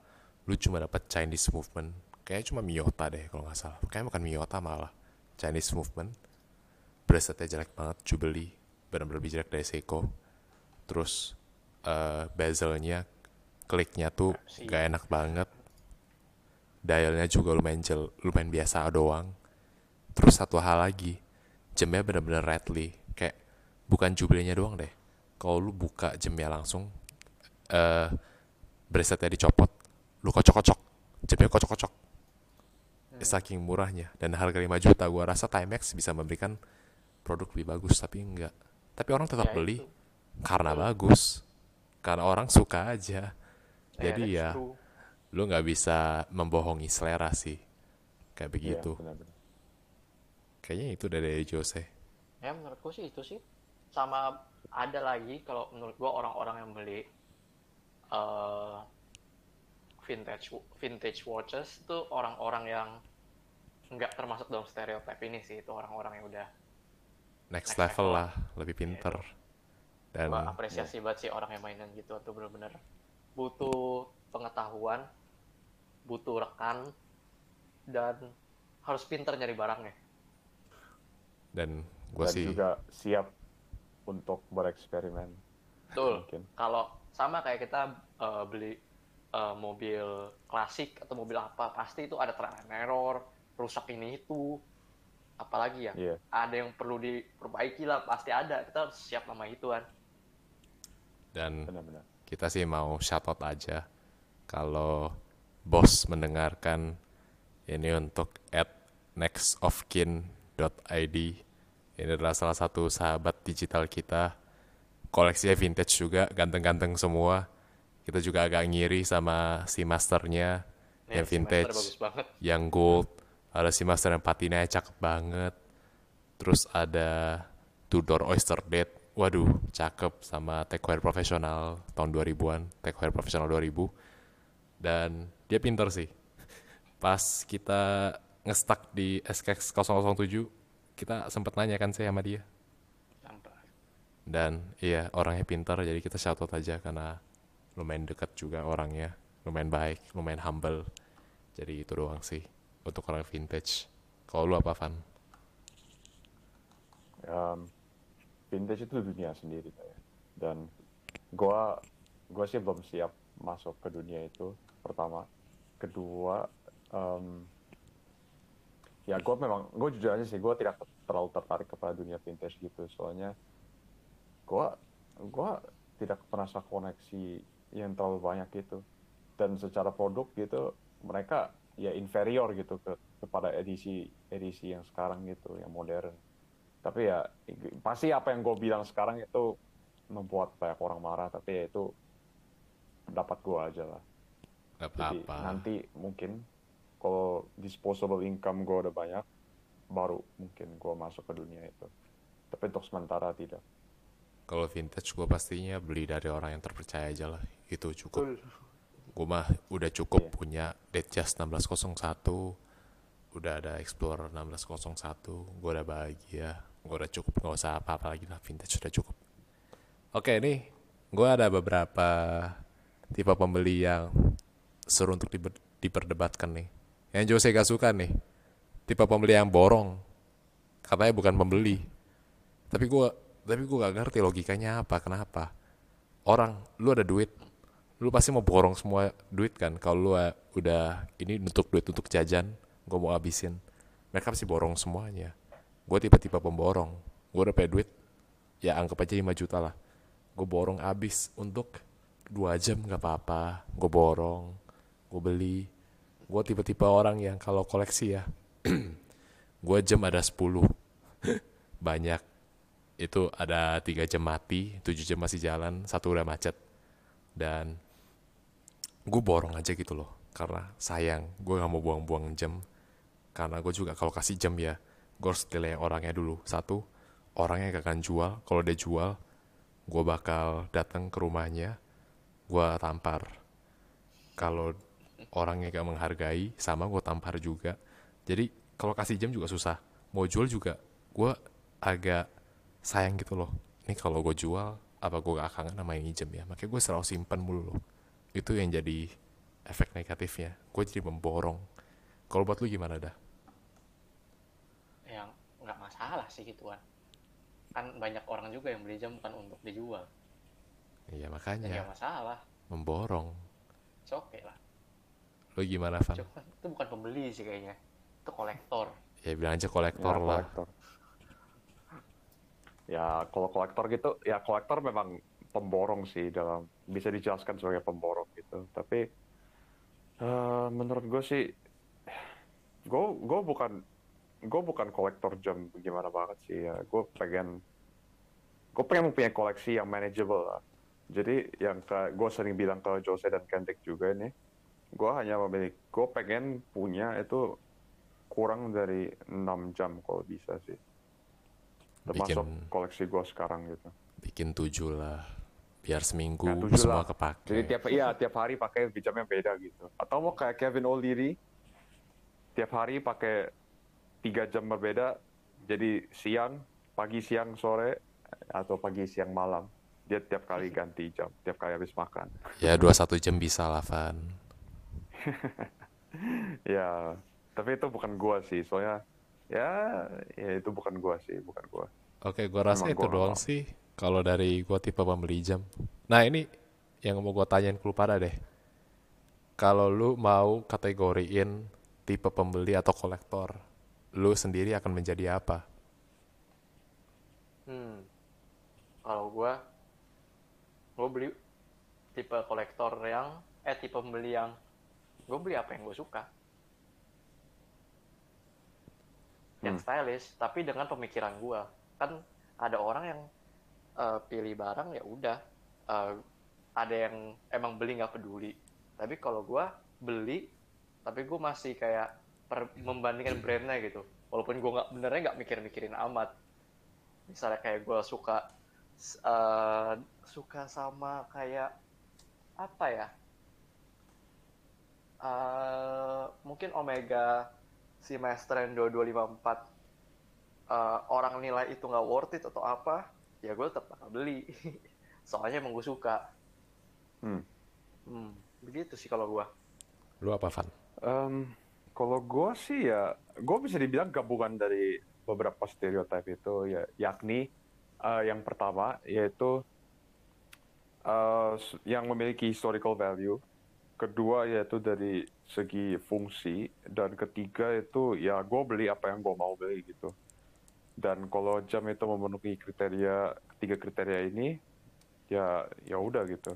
lu cuma dapat Chinese movement. Kayaknya cuma Miyota deh kalau nggak salah. Kayaknya bukan Miyota malah. Chinese movement. Braceletnya jelek banget, Jubilee. Benar-benar lebih jelek dari Seiko. Terus eh, bezelnya, kliknya tuh Pepsi. gak enak banget. Dialnya juga lumayan jel, lumayan biasa doang. Terus satu hal lagi, jamnya bener-bener rattly. Kayak bukan jubilenya doang deh. Kalau lu buka jamnya langsung, eh braceletnya dicopot, lu kocok-kocok, jamnya kocok-kocok. Saking murahnya dan harga 5 juta, gua rasa Timex bisa memberikan produk lebih bagus tapi enggak. Tapi orang tetap Ya, beli itu. karena bagus, karena orang suka aja. Ya, Jadi ya, true. lu nggak bisa membohongi selera sih, kayak begitu. Iya, benar-benar. Kayaknya itu udah dari Jose. Ya menurutku sih itu sih. Sama ada lagi kalau menurut gua orang-orang yang beli eh, vintage vintage watches itu orang-orang yang nggak termasuk dalam stereotip ini sih itu orang-orang yang udah Next, Next level level lah, lebih pinter. Dan gua apresiasi banget sih orang yang mainan gitu tuh bener-bener butuh pengetahuan butuh rekan dan harus pinter nyari barangnya dan gue Dan sih juga siap untuk bereksperimen. betul Mungkin. kalau sama kayak kita eh, beli eh, mobil klasik atau mobil apa pasti itu ada trial and error rusak ini itu. Apalagi ya Iya. ada yang perlu diperbaiki lah pasti ada. Kita harus siap sama itu kan dan Benar-benar. kita sih mau shout out aja kalau bos mendengarkan ini untuk at nextofkin.id ini adalah salah satu sahabat digital kita koleksinya vintage juga ganteng-ganteng semua. Kita juga agak ngiri sama si masternya Ya, yang si Master vintage banget. yang gold. Ada si master yang patina cakep banget. Terus ada Tudor Oyster Date waduh cakep sama techwear profesional tahun 2000-an techwear profesional 2000 dan dia pinter sih. Pas kita ngestak di SKX 007 kita sempet nanya kan saya sama dia. Dan iya orangnya pintar jadi kita shout out aja karena lumayan dekat juga orangnya. Lumayan baik lumayan humble. Jadi itu doang sih untuk orang vintage. Kalau lu apa Van? um, vintage itu dunia sendiri kayak dan gua gua sih belum siap masuk ke dunia itu pertama. Kedua em, ya gua memang gue jujur aja sih gua tidak terlalu tertarik kepada dunia vintage gitu. Soalnya gua gua tidak merasa koneksi yang terlalu banyak gitu. Dan secara produk gitu mereka ya inferior gitu ke kepada edisi edisi yang sekarang gitu yang modern. Tapi ya pasti apa yang gue bilang sekarang itu membuat banyak orang marah tapi ya itu pendapat gue aja lah. Gak jadi apa-apa. nanti mungkin kalau disposable income gue udah banyak baru mungkin gue masuk ke dunia itu. Tapi untuk sementara tidak Kalau vintage gue pastinya beli dari orang yang terpercaya aja lah. Itu cukup. Gue mah udah cukup Iya. punya Datejust 1601. Udah ada Explorer 1601. Gue udah bahagia. Gue udah cukup. Gak usah apa-apa lagi lah. Vintage udah cukup. Oke nih. Gue ada beberapa tipe pembeli yang seru untuk diber- diperdebatkan nih. Yang Jose gak suka nih. Tipe pembeli yang borong. Katanya bukan pembeli. Tapi gue tapi gue gak ngerti logikanya apa, kenapa. Orang, lu ada duit, lu pasti mau borong semua duit kan. Kalau lu uh, udah ini untuk duit untuk jajan, gue mau habisin. Mereka pasti borong semuanya. Gue tipe-tipe pemborong. Gue udah punya duit, ya anggap aja 5 juta lah. Gue borong habis untuk dua jam gak apa-apa. Gue borong, gue beli. Gue tipe-tipe orang yang kalau koleksi ya, gue jam ada 10 banyak itu ada tiga jam mati tujuh jam masih jalan satu udah macet. Dan gue borong aja gitu loh karena sayang gue nggak mau buang-buang jam. Karena gue juga kalau kasih jam ya gue harus nilai orangnya dulu. Satu orangnya gak akan jual. Kalau dia jual gue bakal datang ke rumahnya gue tampar. Kalau orangnya gak menghargai sama gue tampar juga. Jadi kalau kasih jam juga susah. Mau jual juga gue agak sayang gitu loh. Ini kalau gue jual apa gue gak kangen sama ini jam ya? Makanya gue selalu simpen mulu loh. Itu yang jadi efek negatifnya. Gue jadi memborong. Kalau buat lu gimana dah? Yang nggak masalah sih gituan kan banyak orang juga yang beli jam bukan untuk dijual. Iya makanya. Nggak masalah. Memborong. Oke lah. Lu gimana Van? Cuman itu bukan pembeli sih kayaknya. Itu kolektor. Ya bilang aja kolektor Ya, lah. kolektor. Ya, kalau kolektor gitu, ya kolektor memang pemborong sih dalam bisa dijelaskan sebagai pemborong gitu. Tapi eh, menurut gue sih, gue gue bukan gue bukan kolektor jam gimana banget sih ya. Gue pengen gue pengen mempunyai koleksi yang manageable lah. Jadi yang ke, gue sering bilang ke Jose dan Kendrick juga nih, gue hanya memiliki, gue pengen punya itu kurang dari 6 jam kalau bisa sih. Termasuk Bikin- koleksi gue sekarang gitu. bikin tujuh lah biar seminggu Ya, tujuh semua lah. kepake Jadi tiap iya tiap hari pakai jamnya beda gitu. Atau mau kayak Kevin O'Leary, tiap hari pakai tiga jam berbeda. Jadi siang, pagi, siang, sore, atau pagi, siang, malam. Dia tiap kali ganti jam, tiap kali habis makan. ya dua satu jam bisa lah Van ya, tapi itu bukan gua sih. Soalnya ya, ya itu bukan gua sih, bukan gua. Oke, gua rasa Emang itu gua doang sih kalau dari gua tipe pembeli jam. Nah, ini yang mau gua tanyain ke lu pada deh. Kalau lu mau kategoriin tipe pembeli atau kolektor, lu sendiri akan menjadi apa? hmm kalau gua gua beli tipe kolektor yang eh tipe pembeli yang gue beli apa yang gue suka yang Hmm. stylish tapi dengan pemikiran gua. Kan ada orang yang eh, pilih barang ya udah. Eh, ada yang emang beli nggak peduli. Tapi kalau gua beli tapi gue masih kayak per- membandingkan brandnya gitu. Walaupun gue nggak benernya nggak mikir-mikirin amat. Misalnya kayak gue suka eh, suka sama kayak apa ya? Eh, mungkin Omega si Maestren 2254 eh, orang nilai itu nggak worth it atau apa ya gue tetap bakal beli soalnya emang gue suka Hmm. hmm, begitu sih kalau gue Lu apa, Van? Em, kalau gue sih ya, gue bisa dibilang gabungan dari beberapa stereotip itu ya, yakni eh, yang pertama yaitu eh, s- yang memiliki historical value, kedua yaitu dari segi fungsi, dan ketiga itu ya gue beli apa yang gue mau beli gitu. Dan kalau jam itu memenuhi kriteria ketiga kriteria ini, ya ya udah gitu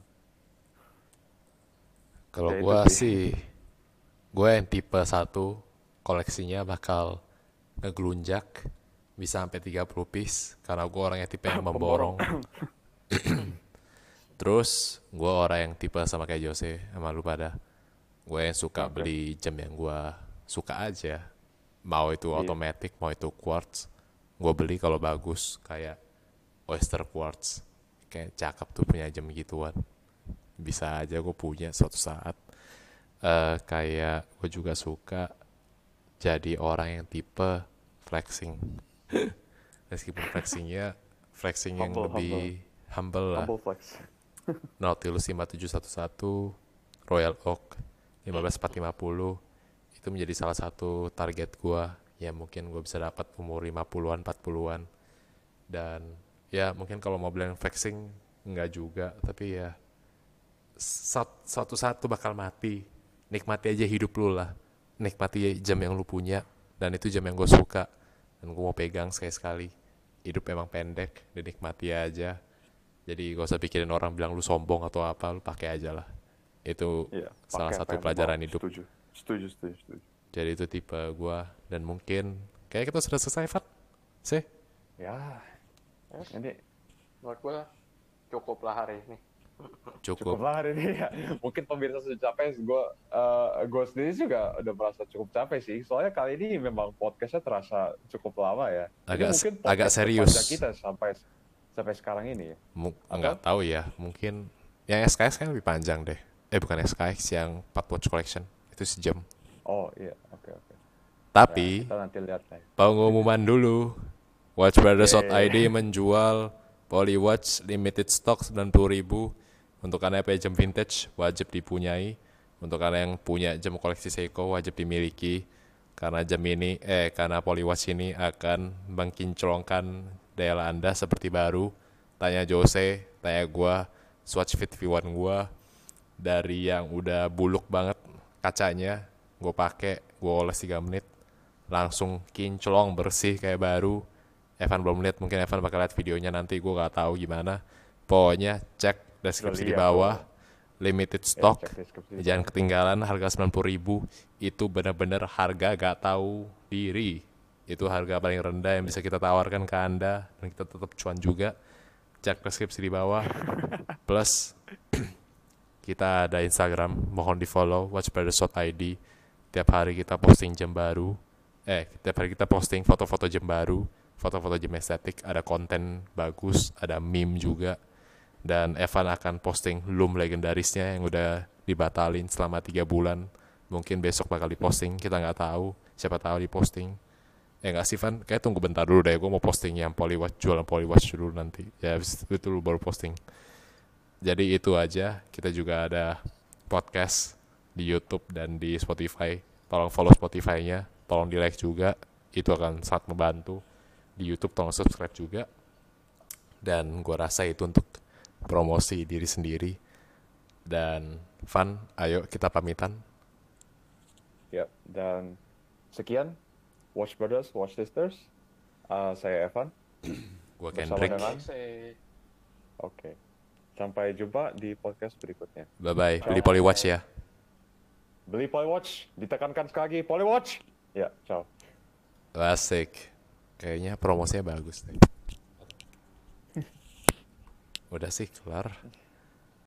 Kalau Ya, sih. sih, gue yang tipe satu koleksinya bakal ngegelunjak bisa sampai 30 piece karena gue orangnya tipe yang memborong. Terus gue orang yang tipe sama kayak Jose sama lu pada. Gue yang suka beli jam yang gue suka aja. Mau itu Iya. automatic, mau itu quartz. Gue beli kalau bagus kayak oyster quartz. Kayak cakep tuh punya jam gituan. Bisa aja gue punya suatu saat. Eh kayak gue juga suka jadi orang yang tipe flexing. Meskipun flexingnya flexing yang Humble, lebih humble, lah. humble flex Nautilus 5711, Royal Oak 15450 itu menjadi salah satu target gua. Ya mungkin gue bisa dapat umur 50-an 40-an dan ya mungkin kalau mau bilang flexing enggak juga. Tapi ya sat- satu-satu bakal mati. Nikmati aja hidup lu lah. Nikmati jam yang lu punya. Dan itu jam yang gue suka. Dan gue mau pegang sekali-sekali. Hidup emang pendek dinikmati aja jadi gak usah pikirin orang bilang lu sombong atau apa lu pakai aja lah. Itu Iya, salah satu pelajaran mau. hidup. Setuju setuju setuju setuju. Jadi itu tipe gua. Dan mungkin kayak kita sudah selesai Fat. Sih. Ya ini Menurut gue cukup lah hari ini. cukup, cukup lah hari ini ya. Mungkin pemirsa sudah capek gue gue sendiri juga udah merasa cukup capek sih. Soalnya kali ini memang podcastnya terasa cukup lama ya. Ini Agak- mungkin agak serius. kita sampai sampai sekarang ini ya? Apa? nggak tahu ya mungkin yang SKS kan lebih panjang deh. Eh bukan SKS yang 4 watch collection itu sejam oh iya oke oke. Tapi Ya, nanti lihat lah ya. pengumuman dulu. Watchbrothers.id menjual Polywatch limited stock 90.000 untuk kalian yang punya jam vintage wajib dipunyai. Untuk kalian yang punya jam koleksi Seiko wajib dimiliki. Karena jam ini eh karena Polywatch ini akan mengkinclongkan daya Anda seperti baru tanya Jose tanya gua Swatch Fit V1 gua. Dari yang udah buluk banget kacanya gue pakai gue oles 3 menit langsung kinclong bersih kayak baru. Evan belum lihat mungkin Evan bakal lihat videonya nanti gue gak tahu gimana. Pokoknya cek deskripsi di bawah limited stock. di jangan ketinggalan harga 90.000 itu benar-benar harga gak tahu diri itu harga paling rendah yang bisa kita tawarkan ke anda dan kita tetap cuan juga. Cek deskripsi di bawah. Plus kita ada Instagram mohon di follow watchbrothers.id tiap hari kita posting jam baru. Eh tiap hari kita posting foto-foto jam baru foto-foto jam estetik. Ada konten bagus ada meme juga. Dan Evan akan posting loom legendarisnya yang udah dibatalin selama tiga bulan. Mungkin besok bakal diposting kita nggak tahu. Siapa tahu diposting eh nggak sih Van? Kayak tunggu bentar dulu deh gue mau posting yang polywatch jualan polywatch dulu nanti. Ya habis itu lu baru posting. Jadi itu aja. Kita juga ada podcast di YouTube dan di Spotify. Tolong follow Spotify-nya tolong di like juga. Itu akan sangat membantu. Di YouTube tolong subscribe juga. Dan gue rasa itu untuk promosi diri sendiri. Dan Van ayo kita pamitan. Ya, dan sekian Watch Brothers, Watch Sisters. Uh, saya Evan. gue Bersama Kendrick dengan- Oke. Sampai jumpa di podcast berikutnya. bye bye beli polywatch ya Beli Polywatch, ditekankan sekali lagi Polywatch. Ya, ciao. asik kayaknya promosinya bagus deh udah sih kelar